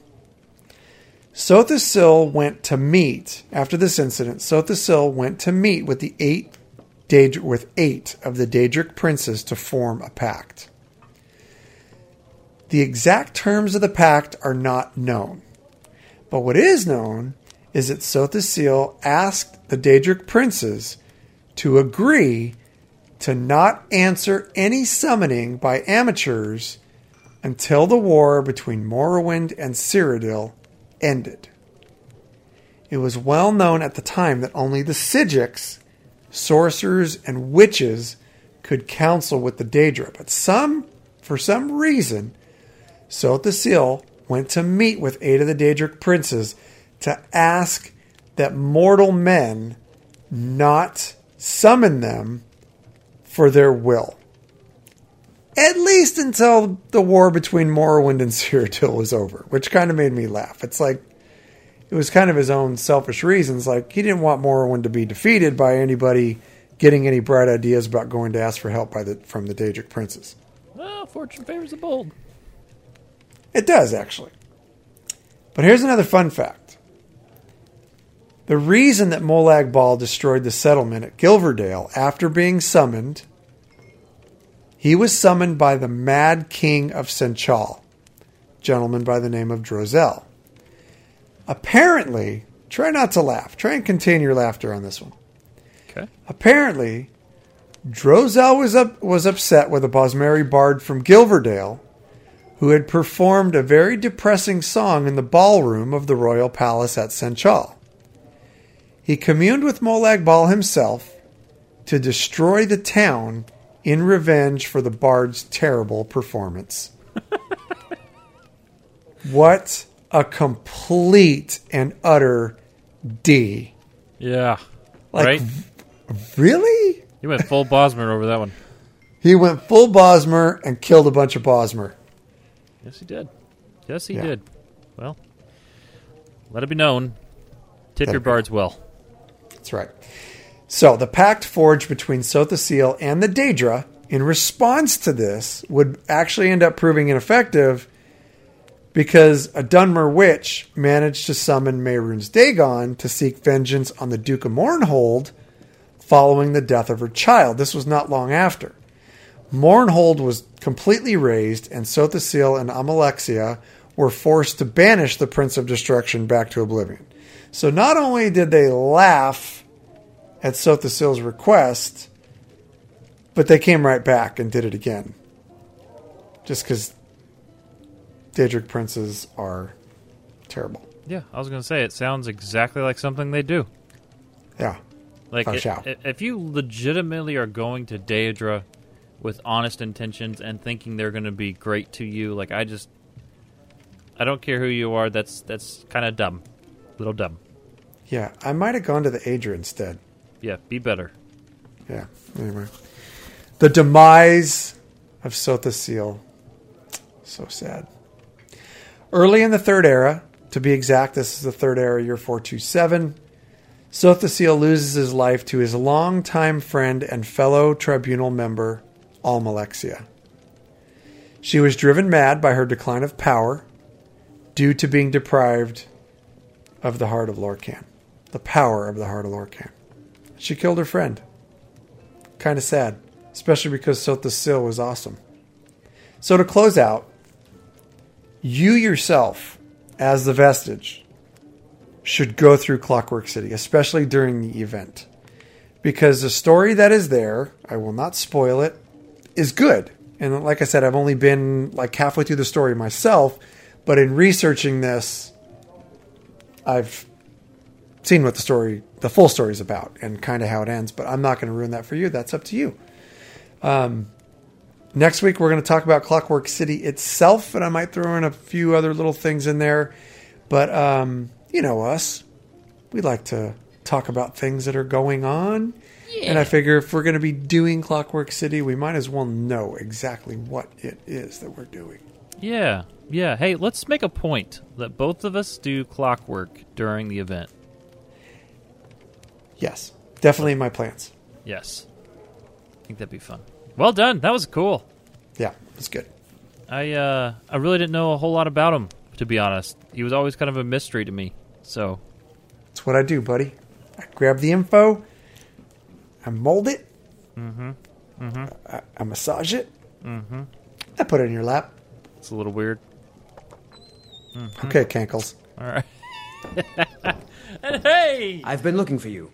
Sotha Sil went to meet after this incident. Sotha Sil went to meet with the eight Daedr- with eight of the Daedric princes to form a pact. The exact terms of the pact are not known, but what is known is that Sotha Sil asked the Daedric princes to agree to not answer any summoning by amateurs until the war between Morrowind and Cyrodiil ended. It was well known at the time that only the Psijics, sorcerers, and witches could counsel with the Daedra, but some, for some reason, Sotha Sil went to meet with eight of the Daedric princes to ask that mortal men not summon them for their will. At least until the war between Morrowind and (laughs) Cyrodiil was over, which kind of made me laugh. It's like it was kind of his own selfish reasons. Like he didn't want Morrowind to be defeated by anybody getting any bright ideas about going to ask for help by the from the Daedric princes. Well, fortune favors the bold. It does actually. But here's another fun fact. The reason that Molag Bal destroyed the settlement at Gilverdale after being summoned, he was summoned by the Mad King of Senchal, gentleman by the name of Drozel. Apparently, try not to laugh. Try and contain your laughter on this one. Okay. Apparently, Drozel was up, was upset with a Bosmeri bard from Gilverdale who had performed a very depressing song in the ballroom of the royal palace at Senchal. He communed with Molag Bal himself to destroy the town in revenge for the bard's terrible performance. (laughs) what a complete and utter D. Yeah. Like, right? Really? He went full Bosmer over that one. He went full Bosmer and killed a bunch of Bosmer. Yes, he did. Yes, he Yeah. did. Well, let it be known. Tip Let your be bards well. That's right. So the pact forged between Sotha Sil and the Daedra in response to this would actually end up proving ineffective because a Dunmer witch managed to summon Mehrunes Dagon to seek vengeance on the Duke of Mournhold following the death of her child. This was not long after. Mournhold was completely razed, and Sotha Sil and Almalexia were forced to banish the Prince of Destruction back to oblivion. So not only did they laugh at Sotha Sil's request, but they came right back and did it again. Just because Daedric princes are terrible. Yeah, I was going to say, it sounds exactly like something they do. Yeah. Like, Oh, i- if you legitimately are going to Daedra with honest intentions and thinking they're going to be great to you, like, I just. I don't care who you are, that's that's kind of dumb. Little dumb. Yeah. I might have gone to the Aedra instead. Yeah, be better. Yeah. Anyway. The demise of Sotha Sil. So sad. Early in the Third Era, to be exact, this is the Third Era, year 427, Sotha Sil loses his life to his longtime friend and fellow tribunal member, Almalexia. She was driven mad by her decline of power due to being deprived of the heart of Lorcan, the power of the heart of Lorcan. She killed her friend. Kind of sad, especially because Sotha Sil was awesome. So to close out, you yourself, as the vestige, should go through Clockwork City, especially during the event. Because the story that is there, I will not spoil it, is good. And like I said, I've only been like halfway through the story myself, but in researching this, I've seen what the story, the full story is about and kind of how it ends, but I'm not going to ruin that for you. That's up to you. Um, next week, we're going to talk about Clockwork City itself, and I might throw in a few other little things in there. But, um, you know us, we like to talk about things that are going on. And I figure if we're going to be doing Clockwork City, we might as well know exactly what it is that we're doing. Yeah, yeah. Hey, let's make a point that both of us do clockwork during the event. Yes, definitely in my plans. Yes. I think that'd be fun. Well done. That was cool. Yeah, It's good. I uh, I really didn't know a whole lot about him, to be honest. He was always kind of a mystery to me. So That's what I do, buddy. I grab the info, I mold it, mm-hmm. Mm-hmm. I, I massage it, mm-hmm. I put it in your lap. it's a little weird. Okay, Cankles. All right. (laughs) and hey, I've been looking for you.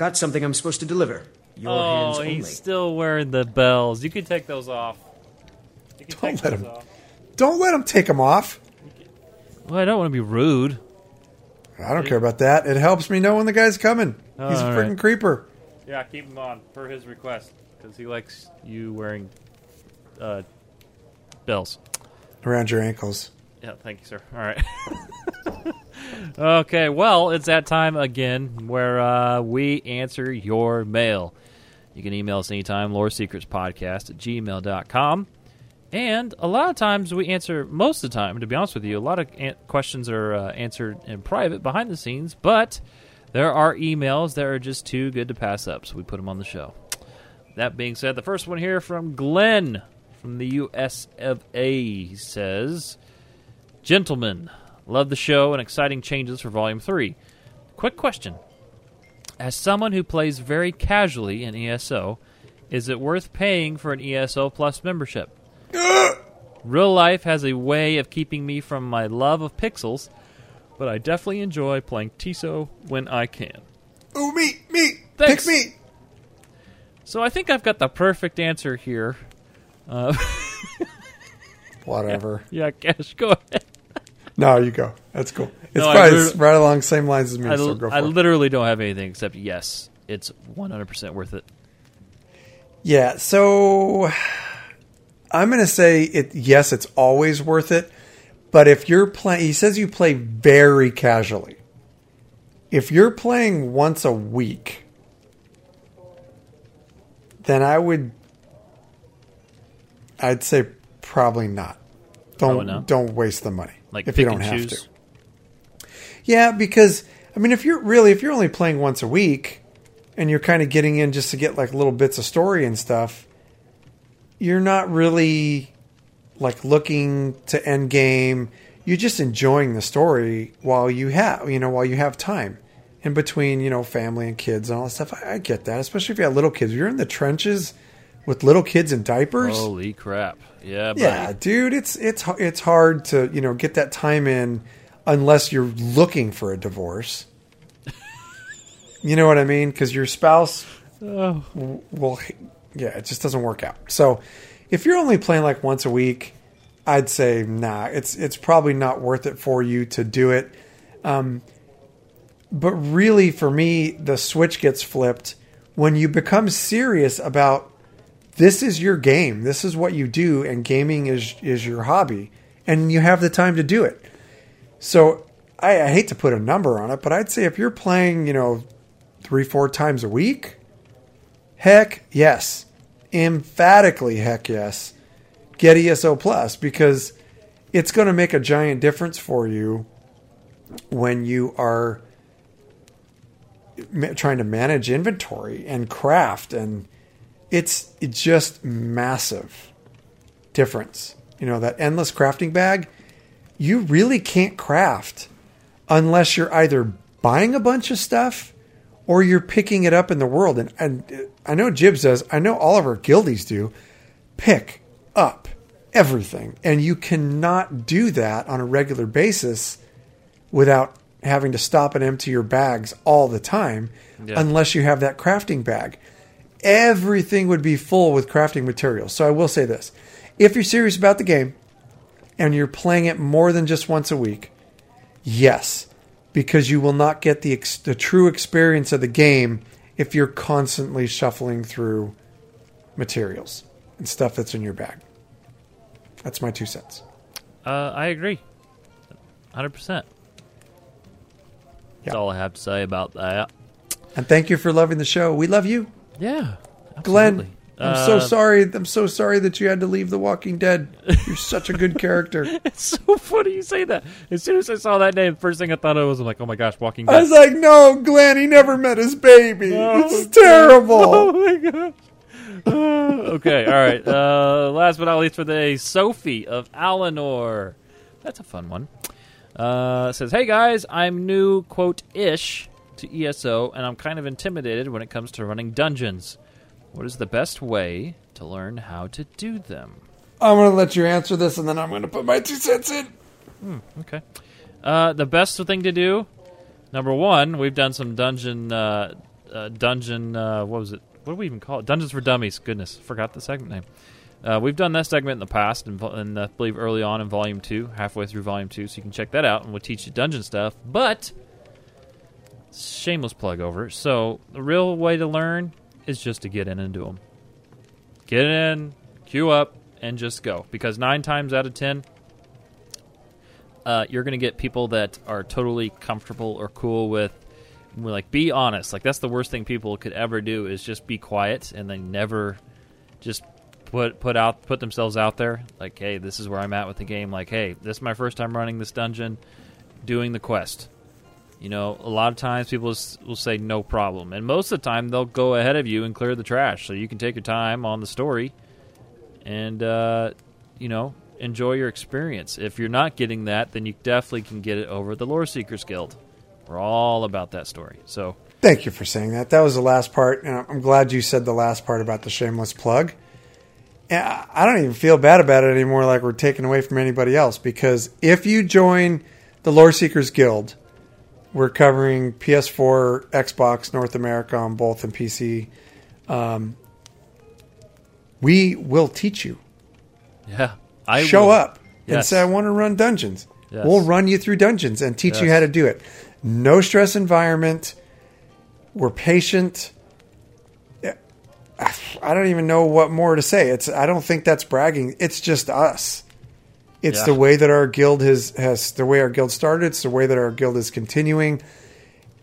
Got something I'm supposed to deliver. Your hands oh, only. he's still wearing the bells. You can take those off. You can Don't take let those him- off. Don't let him take them off. Well, I don't want to be rude. I don't care about that. It helps me know when the guy's coming. He's a freaking right. creeper. Yeah, keep him on per his request because he likes you wearing uh, bells. Around your ankles. Yeah, thank you, sir. All right. (laughs) okay, well, it's that time again where uh, we answer your mail. You can email us anytime, loreseekerspodcast at gmail.com. And a lot of times we answer, most of the time, to be honest with you, a lot of an- questions are uh, answered in private behind the scenes, but there are emails that are just too good to pass up, so we put them on the show. That being said, the first one here from Glenn from the US of A. Says, Gentlemen, love the show and exciting changes for Volume 3. Quick question. As someone who plays very casually in ESO, is it worth paying for an ESO Plus membership? (coughs) Real life has a way of keeping me from my love of pixels, but I definitely enjoy playing TISO when I can. Ooh, me, me, Thanks. pick me. So I think I've got the perfect answer here. Uh, (laughs) Whatever. (laughs) Yeah, Cash, go ahead. No, you go. That's cool. It's No, probably right along the same lines as me, I, so go for I it. literally don't have anything except yes, it's 100% worth it. Yeah, so I'm going to say it. Yes, it's always worth it. But if you're playing, he says you play very casually. If you're playing once a week, then I would, I'd say probably not. Don't Probably not. don't waste the money Like if you don't have choose? to. Yeah, because I mean, if you're really if you're only playing once a week, and you're kind of getting in just to get like little bits of story and stuff, you're not really like looking to end game. You're just enjoying the story while you have you know while you have time in between you know family and kids and all that stuff. I, I get that, especially if you have little kids. If you're in the trenches with little kids in diapers. Holy crap. Yeah, buddy. Yeah, dude, it's it's it's hard to you know get that time in unless you're looking for a divorce. (laughs) you know what I mean? Because your spouse Oh. will, yeah, it just doesn't work out. So if you're only playing like once a week, I'd say nah, it's it's probably not worth it for you to do it. Um, but really, for me, the switch gets flipped when you become serious about this is your game. This is what you do, and gaming is is your hobby, and you have the time to do it. So I, I hate to put a number on it, but I'd say if you're playing, you know, three four times a week, heck yes, emphatically heck yes, get ESO Plus because it's going to make a giant difference for you when you are trying to manage inventory and craft and it's just massive difference. You know, that endless crafting bag, you really can't craft unless you're either buying a bunch of stuff or you're picking it up in the world. And, and I know Jibs does, I know all of our guildies do, pick up everything. And you cannot do that on a regular basis without having to stop and empty your bags all the time Yeah. unless you have that crafting bag everything would be full with crafting materials. So I will say this. If you're serious about the game and you're playing it more than just once a week, yes, because you will not get the ex- the true experience of the game if you're constantly shuffling through materials and stuff that's in your bag. That's my two cents. Uh, I agree. 100%. That's Yeah. all I have to say about that. And thank you for loving the show. We love you. Yeah. Glenn, absolutely. I'm so Uh, sorry. I'm so sorry that you had to leave The Walking Dead. You're such a good character. (laughs) It's so funny you say that. As soon as I saw that name, first thing I thought of was, I'm like, oh my gosh, Walking Dead. I was like, no, Glenn, he never met his baby. Oh, it's terrible. (laughs) oh my gosh. (sighs) okay, all right. Uh, last but not least for the day, Sophie of Alinor. That's a fun one. Uh, says, "Hey guys, I'm new quote ish to ESO, and I'm kind of intimidated when it comes to running dungeons. What is the best way to learn how to do them?" I'm going to let you answer this, and then I'm going to put my two cents in. Okay. Uh, the best thing to do, number one, we've done some dungeon, uh, uh, dungeon. Uh, what was it? What do we even call it? Dungeons for Dummies. Goodness, forgot the segment name. Uh, we've done that segment in the past, and, and uh, I believe early on in Volume Two, halfway through Volume Two, so you can check that out, and we'll teach you dungeon stuff. But shameless plug over. So the real way to learn is just to get in and do them. Get in, queue up, and just go. Because nine times out of ten, uh, you're going to get people that are totally comfortable or cool with like be honest like that's the worst thing people could ever do is just be quiet and they never just put put out put themselves out there like hey this is where i'm at with the game like hey this is my first time running this dungeon doing the quest you know a lot of times people will say no problem and most of the time they'll go ahead of you and clear the trash so you can take your time on the story and uh, you know enjoy your experience. If you're not getting that, then you definitely can get it over at the Lore Seekers Guild. We're all about that story. So Thank you for saying that. That was the last part, and I'm glad you said the last part about the shameless plug. Yeah, I don't even feel bad about it anymore, like we're taking away from anybody else. Because if you join the Lore Seekers Guild, we're covering PS4, Xbox, North America on both, and PC. Um, we will teach you. yeah, I Show will- up and say, "I want to run dungeons." Yes. We'll run you through dungeons and teach you how to do it. No stress environment. We're patient. I don't even know what more to say. It's I don't think that's bragging. It's just us. It's Yeah. the way that our guild has has the way our guild started. It's the way that our guild is continuing,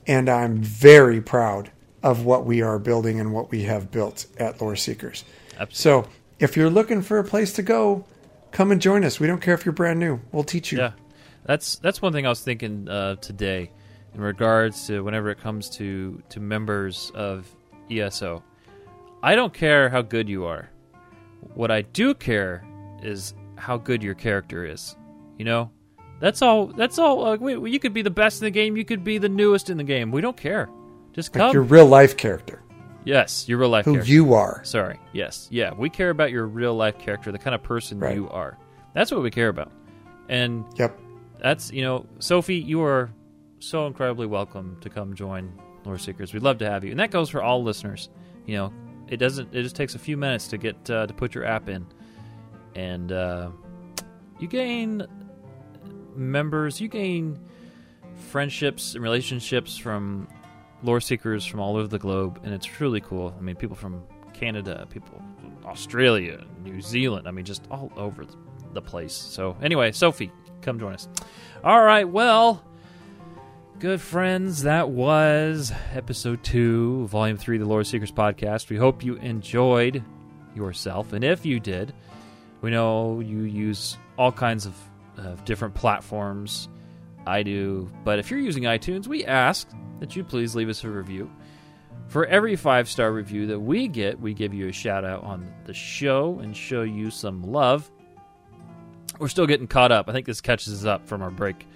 and I'm very proud of what we are building and what we have built at Lore Seekers. Absolutely. So if you're looking for a place to go, come and join us. We don't care if you're brand new. We'll teach you. Yeah, that's that's one thing I was thinking uh, today in regards to whenever it comes to to members of ESO. I don't care how good you are. What I do care is how good your character is. You know, that's all. That's all. Like, we, you could be the best in the game. You could be the newest in the game. We don't care. Just Like come. your real life character, yes, your real life character. who character. you are. Sorry. Yes. Yeah. We care about your real life character, the kind of person Right. you are. That's what we care about. And Yep. that's you know, Sophie, you are so incredibly welcome to come join Lore Seekers. We'd love to have you, and that goes for all listeners. You know, it doesn't. It just takes a few minutes to get uh, to put your app in, and uh, you gain members. You gain friendships and relationships from lore seekers from all over the globe, and it's truly cool. I mean, people from Canada, people from Australia, New Zealand. I mean, just all over the place. So, anyway, Sophie, come join us. All right, well, good friends, that was episode two, volume three the Lore Seekers podcast. We hope you enjoyed yourself, and if you did, we know you use all kinds of, of different platforms. I do, but if you're using iTunes, we ask that you please leave us a review. For every five star review that we get, we give you a shout out on the show and show you some love. We're still getting caught up. I think this catches us up from our break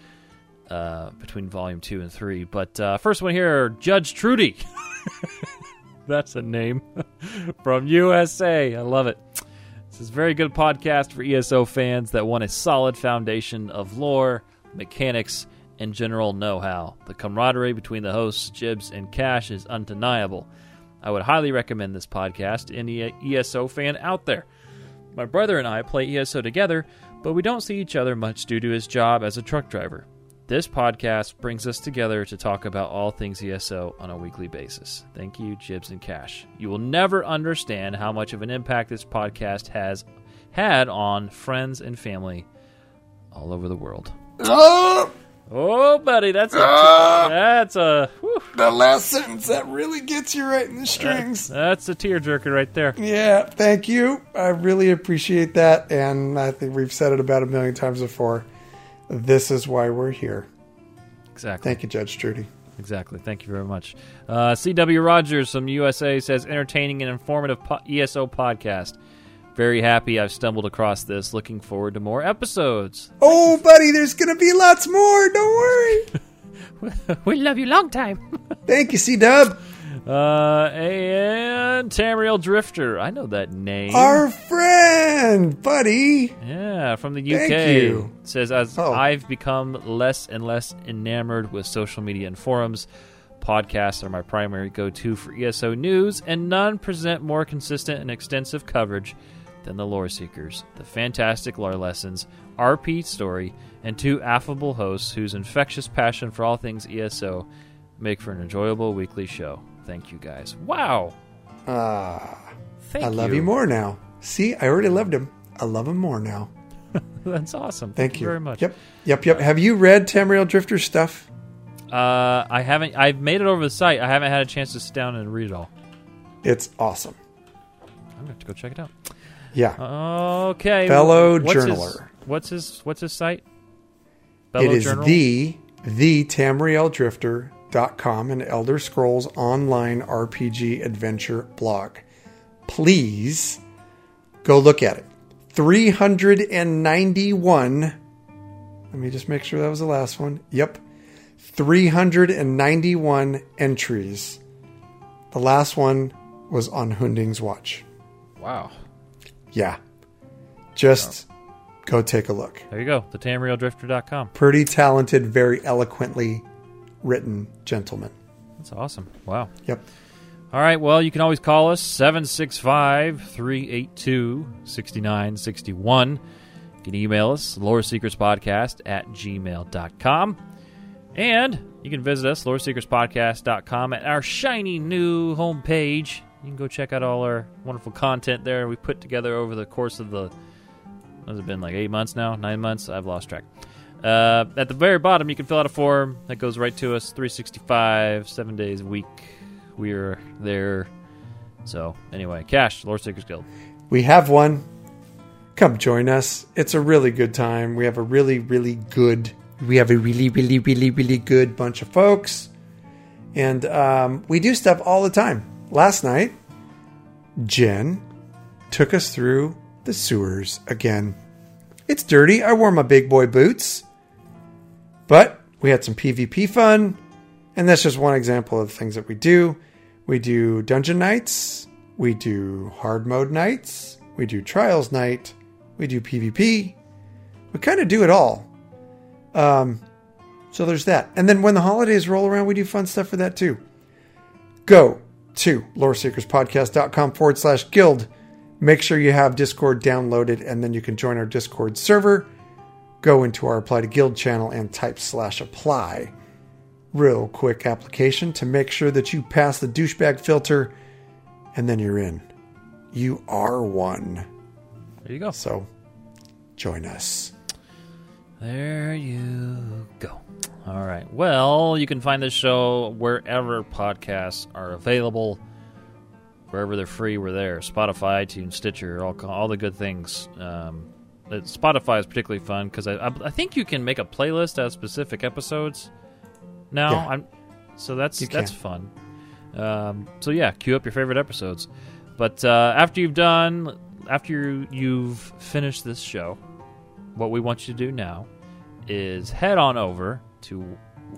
uh, between volume two and three. But uh, first one here Judge Trudy. (laughs) That's a name (laughs) from USA. I love it. This is a very good podcast for ESO fans that want a solid foundation of lore, mechanics, and general know how. The camaraderie between the hosts, Jibs and Cash, is undeniable. I would highly recommend this podcast to any ESO fan out there. My brother and I play ESO together, but we don't see each other much due to his job as a truck driver. This podcast brings us together to talk about all things ESO on a weekly basis. Thank you, Jibs and Cash. You will never understand how much of an impact this podcast has had on friends and family all over the world. Oh, Oh, buddy, that's a Ah! that's a whew, that last sentence that really gets you right in the strings. that's a tearjerker right there. Yeah, thank you. I really appreciate that, and I think we've said it about a million times before. This is why we're here. Exactly. Thank you, Judge Trudy. exactly. Thank you very much. Uh, C.W. Rogers from USA says entertaining and informative po- ESO podcast. Very happy I've stumbled across this. Looking forward to more episodes. Oh, buddy, there's going to be lots more. Don't worry. (laughs) we love you long time. Thank you, C Dub. Uh, and Tamriel Drifter. I know that name. Our friend, buddy. Yeah, from the UK. Thank you. Says as Oh. I've become less and less enamored with social media and forums, podcasts are my primary go-to for ESO news, and none present more consistent and extensive coverage than the Lore Seekers. The fantastic lore lessons, RP story, and two affable hosts whose infectious passion for all things ESO make for an enjoyable weekly show. Thank you guys. Wow. Ah, Thank I love you more now. See, I already loved him. I love him more now. (laughs) That's awesome. Thank you very much. Yep, yep, yep. Have you read Tamriel Drifter stuff? Uh, I haven't. I've made it over the site. I haven't had a chance to sit down and read it all. It's awesome. I'm gonna have to go check it out. Yeah, Okay, Fellow what's his- journaler. what's his What's his site? Fellow it is Journal? the the tamrieldrifter.com an Elder Scrolls online RPG adventure blog. Please go look at it. 391 Let me just make sure that was the last one. Yep. 391 entries. The last one was on Hunding's watch. Wow. Yeah. Just go take a look. There you go. The TamrielDrifter.com. Pretty talented, very eloquently written gentleman. That's awesome. Wow. Yep. All right. Well, you can always call us 765 382 6961. You can email us, loreseekerspodcast at gmail.com. And you can visit us, loreseekerspodcast.com, at our shiny new homepage. You can go check out all our wonderful content there we put together over the course of the, has it been, like eight months now? Nine months? I've lost track. Uh, at the very bottom, you can fill out a form that goes right to us 365, seven days a week. We're there. So, anyway, Cash, Lore Seekers Guild. We have one. Come join us. It's a really good time. We have a really, really good. We have a really, really, really, really good bunch of folks, and um, we do stuff all the time. Last night, Jen took us through the sewers again. It's dirty. I wore my big boy boots, but we had some PvP fun, and that's just one example of the things that we do. We do dungeon nights, we do hard mode nights, we do trials night, we do PvP. We kind of do it all. Um, so there's that. And then when the holidays roll around, we do fun stuff for that too. Go to loreseekerspodcast.com forward slash guild. Make sure you have Discord downloaded, and then you can join our Discord server. Go into our apply to guild channel and type slash apply. Real quick application to make sure that you pass the douchebag filter, and then you're in. You are one. There you go. So join us. There you go. All right. Well, you can find this show wherever podcasts are available. Wherever they're free, we're there. Spotify, iTunes, Stitcher, all all the good things. Um, Spotify is particularly fun because I, I I think you can make a playlist out of specific episodes. Now Yeah. I'm so that's that's fun. Um, so yeah, queue up your favorite episodes. But uh, after you've done, after you've finished this show, what we want you to do now is head on over to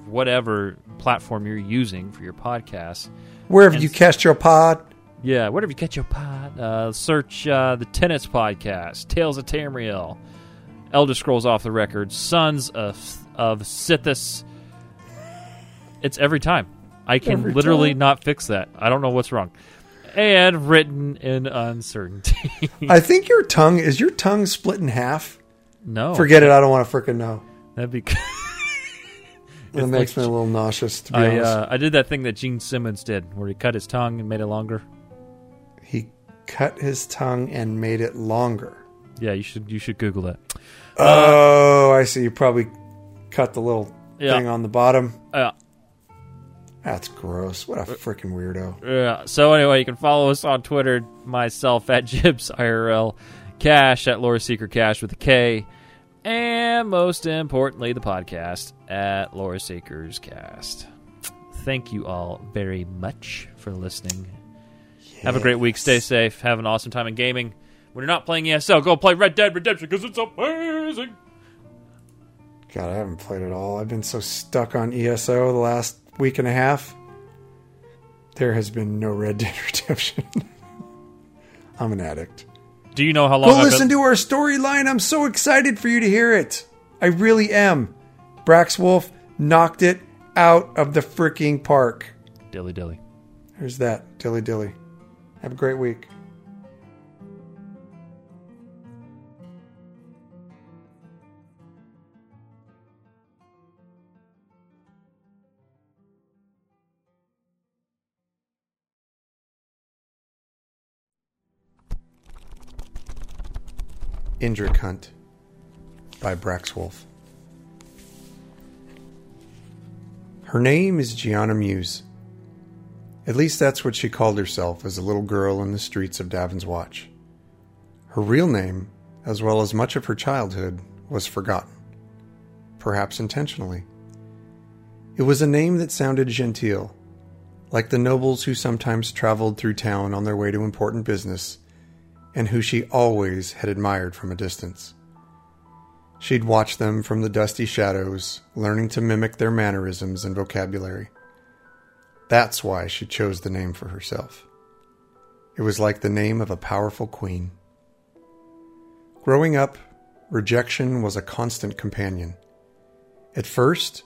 whatever platform you're using for your podcast. Wherever you cast your pod, Yeah, whatever you get your pod. Uh, search uh, the Tennis Podcast, Tales of Tamriel, Elder Scrolls Off the Record, Sons of of Sithis. It's every time. I can Every literally time. not fix that. I don't know what's wrong. And written in uncertainty. (laughs) I think your tongue is your tongue split in half. no, Forget it. I don't want to freaking know. That'd be. It makes like- me a little nauseous, to be I honest. uh, I did that thing that Gene Simmons did, where he cut his tongue and made it longer. Cut his tongue and made it longer. Yeah, you should you should Google that. oh, I see. You probably cut the little Yeah. thing on the bottom. Uh, That's gross. What a freaking weirdo. Yeah. So anyway, you can follow us on Twitter, myself at (laughs) Jibs IRL, Cash at Lore Seeker Cash with a K, and most importantly, the podcast at Lore Seekers Cast. thank you all very much for listening. Have a great week. Stay safe. Have an awesome time in gaming. When you're not playing ESO, go play Red Dead Redemption because it's amazing. God, I haven't played at all. I've been so stuck on ESO the last week and a half. There has been no Red Dead (laughs) Redemption. I'm an addict. Do you know how long Go I've listen been- to our storyline. I'm so excited for you to hear it. I really am. Brax Wolf knocked it out of the freaking park. Dilly dilly. There's that. Dilly dilly. Have a great week. Indrik Hunt by Brax Wolf. Her name is Gianna Muse. At least that's what she called herself as a little girl in the streets of Davon's Watch. Her real name, as well as much of her childhood, was forgotten. Perhaps intentionally. It was a name that sounded genteel, like the nobles who sometimes traveled through town on their way to important business, and who she always had admired from a distance. She'd watched them from the dusty shadows, learning to mimic their mannerisms and vocabulary. That's why she chose the name for herself. It was like the name of a powerful queen. Growing up, rejection was a constant companion. At first,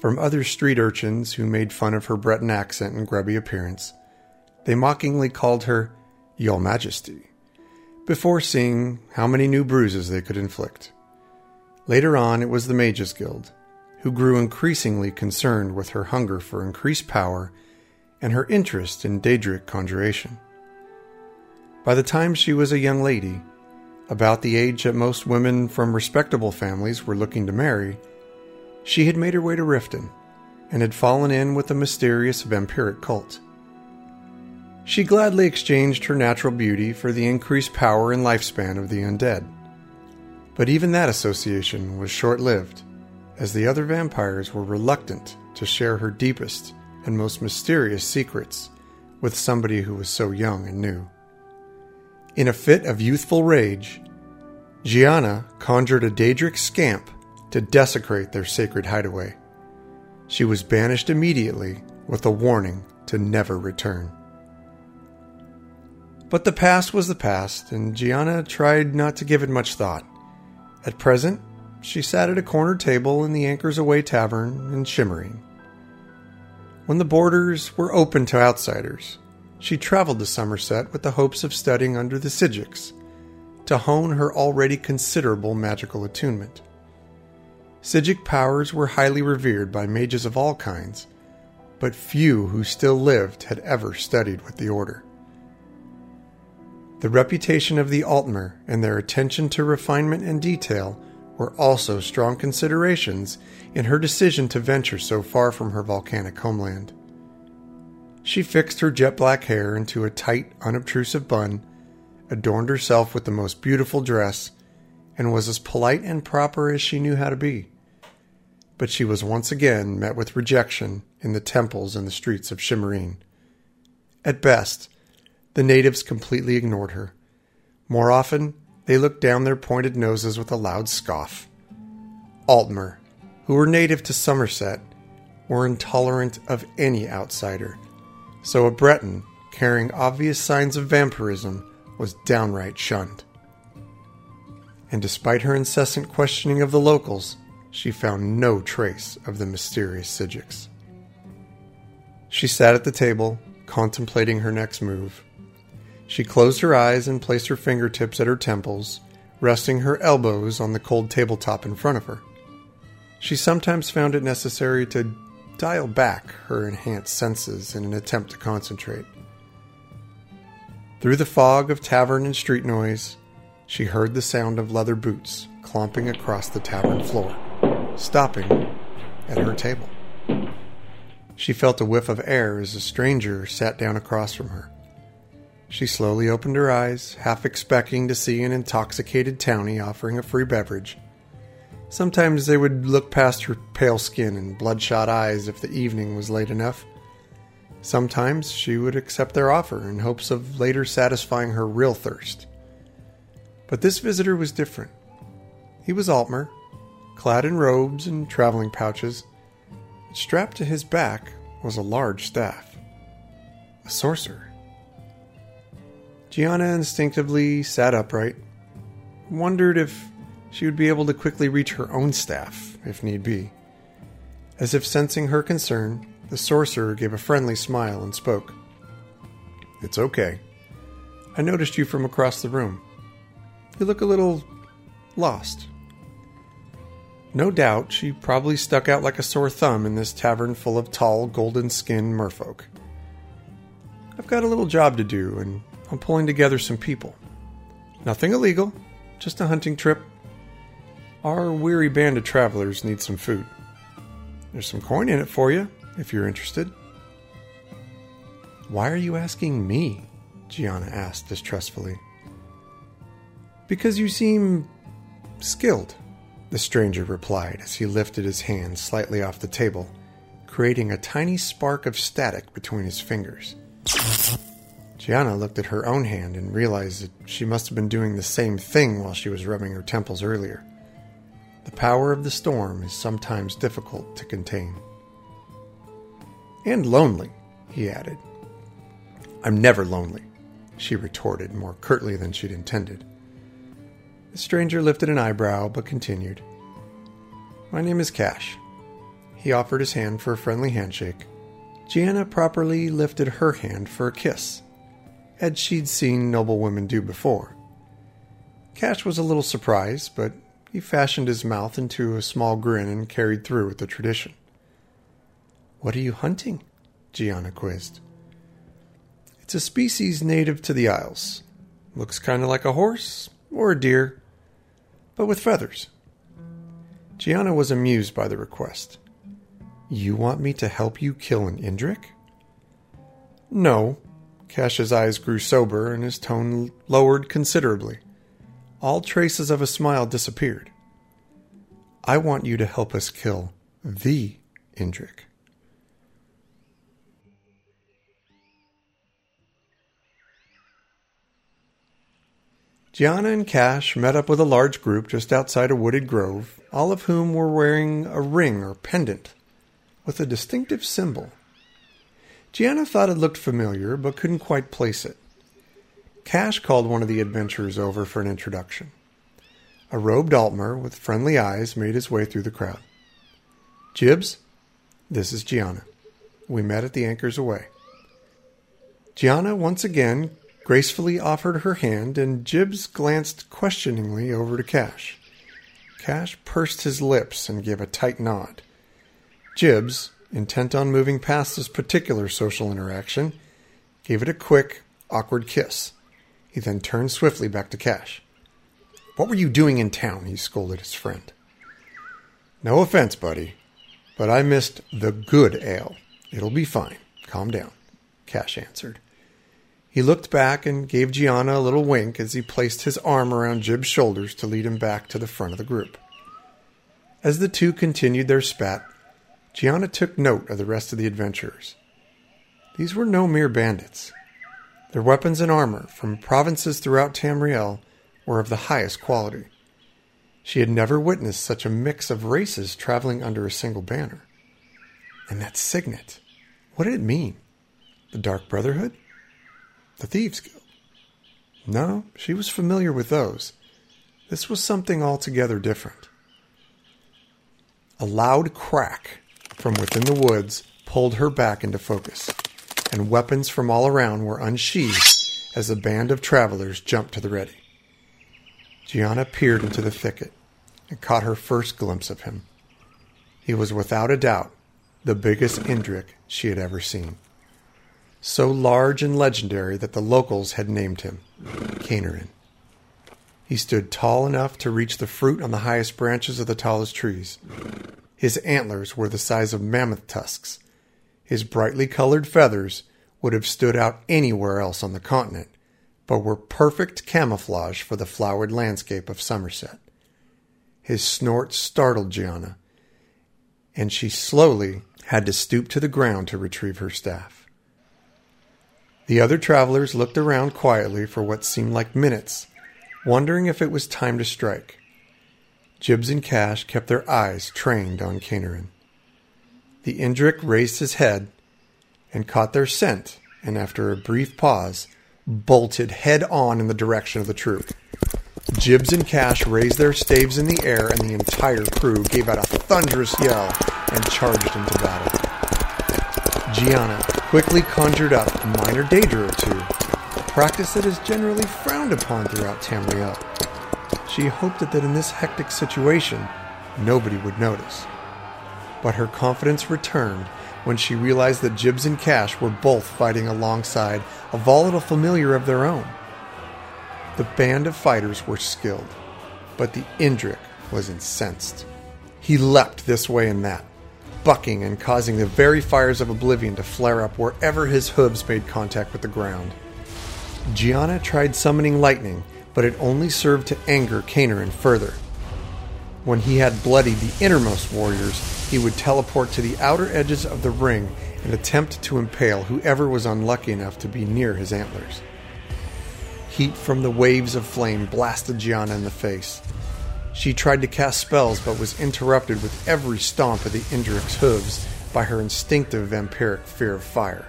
from other street urchins who made fun of her Breton accent and grubby appearance, they mockingly called her Your Majesty, before seeing how many new bruises they could inflict. Later on, it was the Mages Guild, who grew increasingly concerned with her hunger for increased power and her interest in Daedric conjuration. By the time she was a young lady, about the age that most women from respectable families were looking to marry, she had made her way to Riften and had fallen in with a mysterious vampiric cult. She gladly exchanged her natural beauty for the increased power and lifespan of the undead. But even that association was short lived, as the other vampires were reluctant to share her deepest and most mysterious secrets with somebody who was so young and new. In a fit of youthful rage, Gianna conjured a Daedric scamp to desecrate their sacred hideaway. She was banished immediately with a warning to never return. But the past was the past, and Gianna tried not to give it much thought. At present, she sat at a corner table in the Anchors Away Tavern in Shimmerene. When the borders were open to outsiders, she traveled to Summerset with the hopes of studying under the Psijics to hone her already considerable magical attunement. Psijic powers were highly revered by mages of all kinds, but few who still lived had ever studied with the order. The reputation of the Altmer and their attention to refinement and detail were also strong considerations in her decision to venture so far from her volcanic homeland. She fixed her jet black hair into a tight, unobtrusive bun, adorned herself with the most beautiful dress, and was as polite and proper as she knew how to be. But she was once again met with rejection in the temples and the streets of Shimmerene. At best, the natives completely ignored her. More often, they looked down their pointed noses with a loud scoff. Altmer, who were native to Summerset, were intolerant of any outsider, so a Breton carrying obvious signs of vampirism was downright shunned. And despite her incessant questioning of the locals, she found no trace of the mysterious Psijics. She sat at the table, contemplating her next move. She closed her eyes and placed her fingertips at her temples, resting her elbows on the cold tabletop in front of her. She sometimes found it necessary to dial back her enhanced senses in an attempt to concentrate. Through the fog of tavern and street noise, she heard the sound of leather boots clomping across the tavern floor, stopping at her table. She felt a whiff of air as a stranger sat down across from her. She slowly opened her eyes, half expecting to see an intoxicated townie offering a free beverage. Sometimes they would look past her pale skin and bloodshot eyes if the evening was late enough, Sometimes she would accept their offer in hopes of later satisfying her real thirst. But this visitor was different. He was Altmer, clad in robes and traveling pouches. Strapped to his back was a large staff. A sorcerer. Gianna instinctively sat upright, wondered if she would be able to quickly reach her own staff, if need be. As if sensing her concern, the sorcerer gave a friendly smile and spoke. It's okay. I noticed you from across the room. You look a little lost. No doubt she probably stuck out like a sore thumb in this tavern full of tall, golden skinned merfolk. I've got a little job to do, and I'm pulling together some people. Nothing illegal, just a hunting trip. Our weary band of travelers need some food. There's some coin in it for you, if you're interested. Why are you asking me? Gianna asked distrustfully. Because you seem skilled, the stranger replied as he lifted his hand slightly off the table, creating a tiny spark of static between his fingers. Gianna looked at her own hand and realized that she must have been doing the same thing while she was rubbing her temples earlier. The power of the storm is sometimes difficult to contain. And lonely, he added. I'm never lonely, she retorted more curtly than she'd intended. The stranger lifted an eyebrow but continued. My name is Cash. He offered his hand for a friendly handshake. Gianna properly lifted her hand for a kiss, as she'd seen noble women do before. Cash was a little surprised, but he fashioned his mouth into a small grin and carried through with the tradition. What are you hunting? Gianna quizzed. It's a species native to the Isles. Looks kind of like a horse or a deer, but with feathers. Gianna was amused by the request. You want me to help you kill an Indrik? No. Cash's eyes grew sober and his tone lowered considerably. All traces of a smile disappeared. I want you to help us kill the Indrik. Gianna and Cash met up with a large group just outside a wooded grove, all of whom were wearing a ring or pendant with a distinctive symbol. Gianna thought it looked familiar, but couldn't quite place it. Cash called one of the adventurers over for an introduction. A robed Altmer with friendly eyes made his way through the crowd. Jibs, this is Gianna. We met at the Anchors away. Gianna once again gracefully offered her hand, and Jibs glanced questioningly over to Cash. Cash pursed his lips and gave a tight nod. Jibs, intent on moving past this particular social interaction, gave it a quick, awkward kiss. He then turned swiftly back to Cash. What were you doing in town? he scolded his friend. No offense, buddy, but I missed the good ale. It'll be fine. Calm down, Cash answered. He looked back and gave Gianna a little wink as he placed his arm around Jib's shoulders to lead him back to the front of the group. As the two continued their spat, Gianna took note of the rest of the adventurers. These were no mere bandits. Their weapons and armor from provinces throughout Tamriel were of the highest quality. She had never witnessed such a mix of races traveling under a single banner. And that signet, what did it mean? The Dark Brotherhood? The Thieves Guild? No, she was familiar with those. This was something altogether different. A loud crack from within the woods pulled her back into focus, and weapons from all around were unsheathed as the band of travelers jumped to the ready. Gianna peered into the thicket and caught her first glimpse of him. He was without a doubt the biggest Indrik she had ever seen so large and legendary that the locals had named him Canerin. He stood tall enough to reach the fruit on the highest branches of the tallest trees. His antlers were the size of mammoth tusks. His brightly colored feathers would have stood out anywhere else on the continent, but were perfect camouflage for the flowered landscape of Summerset. His snort startled Gianna, and she slowly had to stoop to the ground to retrieve her staff. The other travelers looked around quietly for what seemed like minutes, wondering if it was time to strike. Jibs and Cash kept their eyes trained on Canarin. The Indrik raised his head and caught their scent, and after a brief pause, bolted head on in the direction of the troop. Jibs and Cash raised their staves in the air, and the entire crew gave out a thunderous yell and charged into battle. Gianna quickly conjured up a minor daedra or two, a practice that is generally frowned upon throughout Tamriel. She hoped that in this hectic situation, nobody would notice. But her confidence returned when she realized that Jibs and Cash were both fighting alongside a volatile familiar of their own. The band of fighters were skilled, but the Indrik was incensed. He leapt this way and that, bucking and causing the very fires of oblivion to flare up wherever his hooves made contact with the ground. Gianna tried summoning lightning, but it only served to anger Canarin further. When he had bloodied the innermost warriors, he would teleport to the outer edges of the ring and attempt to impale whoever was unlucky enough to be near his antlers. Heat from the waves of flame blasted Gianna in the face. She tried to cast spells but was interrupted with every stomp of the Indrik's hooves by her instinctive vampiric fear of fire.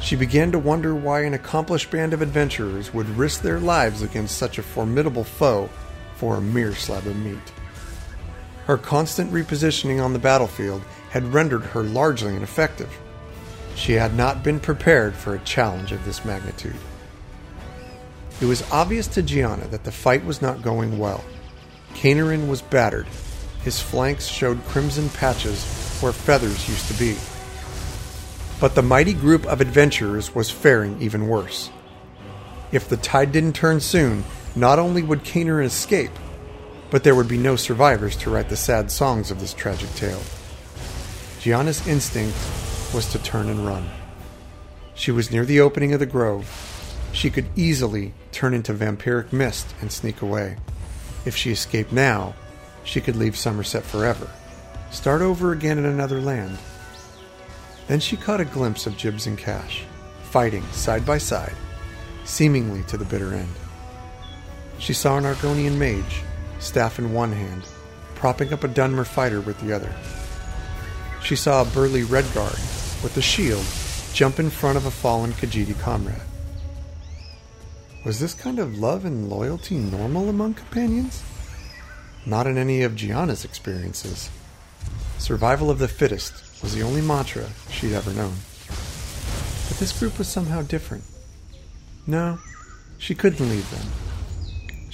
She began to wonder why an accomplished band of adventurers would risk their lives against such a formidable foe for a mere slab of meat. Her constant repositioning on the battlefield had rendered her largely ineffective. She had not been prepared for a challenge of this magnitude. It was obvious to Gianna that the fight was not going well. Canarin was battered. His flanks showed crimson patches where feathers used to be. But the mighty group of adventurers was faring even worse. If the tide didn't turn soon, not only would Canarin escape, but there would be no survivors to write the sad songs of this tragic tale. Gianna's instinct was to turn and run. She was near the opening of the grove. She could easily turn into vampiric mist and sneak away. If she escaped now, she could leave Summerset forever, start over again in another land. Then she caught a glimpse of Jibs and Cash, fighting side by side, seemingly to the bitter end. She saw an Argonian mage, staff in one hand, propping up a Dunmer fighter with the other. She saw a burly Redguard with a shield jump in front of a fallen Khajiit comrade. Was this kind of love and loyalty normal among companions? Not in any of Gianna's experiences. Survival of the fittest was the only mantra she'd ever known. But this group was somehow different. No, she couldn't leave them.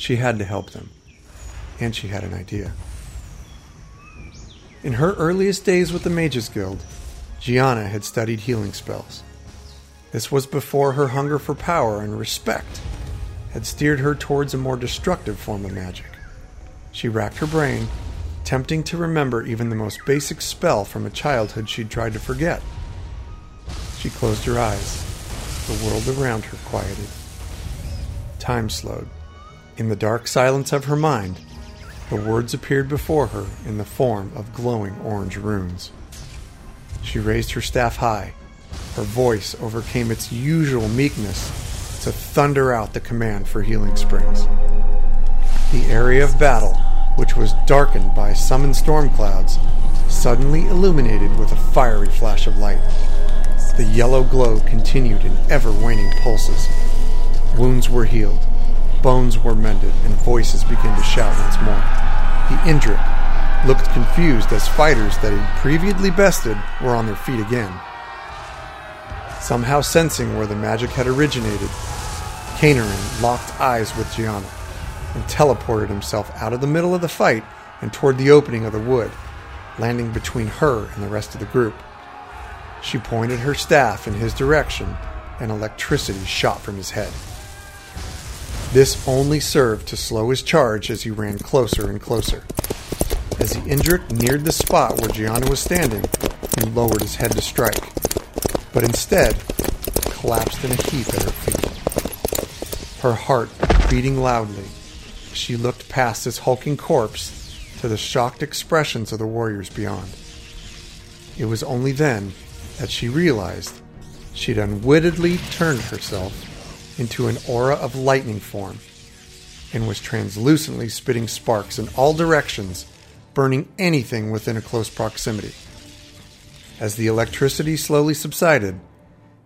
She had to help them. And she had an idea. In her earliest days with the Mages Guild, Gianna had studied healing spells. This was before her hunger for power and respect had steered her towards a more destructive form of magic. She racked her brain, attempting to remember even the most basic spell from a childhood she'd tried to forget. She closed her eyes. The world around her quieted. Time slowed. In the dark silence of her mind, the words appeared before her in the form of glowing orange runes. She raised her staff high. Her voice overcame its usual meekness to thunder out the command for healing springs. The area of battle, which was darkened by summoned storm clouds, suddenly illuminated with a fiery flash of light. The yellow glow continued in ever waning pulses. Wounds were healed, bones were mended, and voices began to shout once more. The Indrik looked confused as fighters that he'd previously bested were on their feet again. Somehow sensing where the magic had originated, Canarin locked eyes with Gianna and teleported himself out of the middle of the fight and toward the opening of the wood, landing between her and the rest of the group. She pointed her staff in his direction, and electricity shot from his head. This only served to slow his charge as he ran closer and closer. As the Indrik neared the spot where Gianna was standing, he lowered his head to strike, but instead collapsed in a heap at her feet. Her heart beating loudly, she looked past his hulking corpse to the shocked expressions of the warriors beyond. It was only then that she realized she'd unwittingly turned herself into an aura of lightning form and was translucently spitting sparks in all directions, burning anything within a close proximity. As the electricity slowly subsided,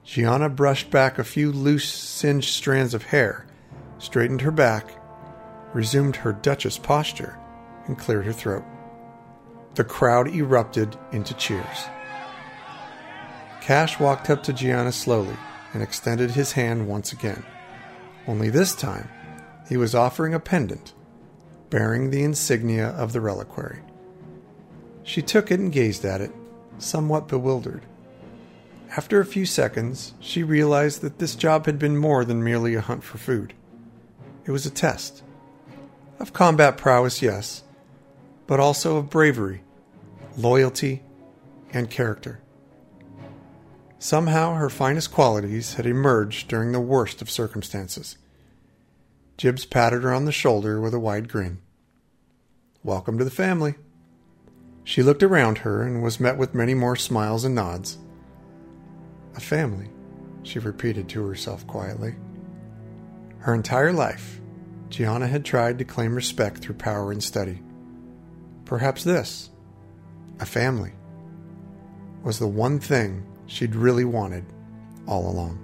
Gianna brushed back a few loose, singed strands of hair, straightened her back, resumed her Duchess posture, and cleared her throat. The crowd erupted into cheers. Cash walked up to Gianna slowly and extended his hand once again. Only this time, he was offering a pendant bearing the insignia of the reliquary. She took it and gazed at it, somewhat bewildered. After a few seconds, she realized that this job had been more than merely a hunt for food. It was a test. Of combat prowess, yes, but also of bravery, loyalty, and character. Somehow her finest qualities had emerged during the worst of circumstances. Jibs patted her on the shoulder with a wide grin. Welcome to the family. She looked around her and was met with many more smiles and nods. A family, she repeated to herself quietly. Her entire life, Gianna had tried to claim respect through power and study. Perhaps this, a family, was the one thing she'd really wanted all along.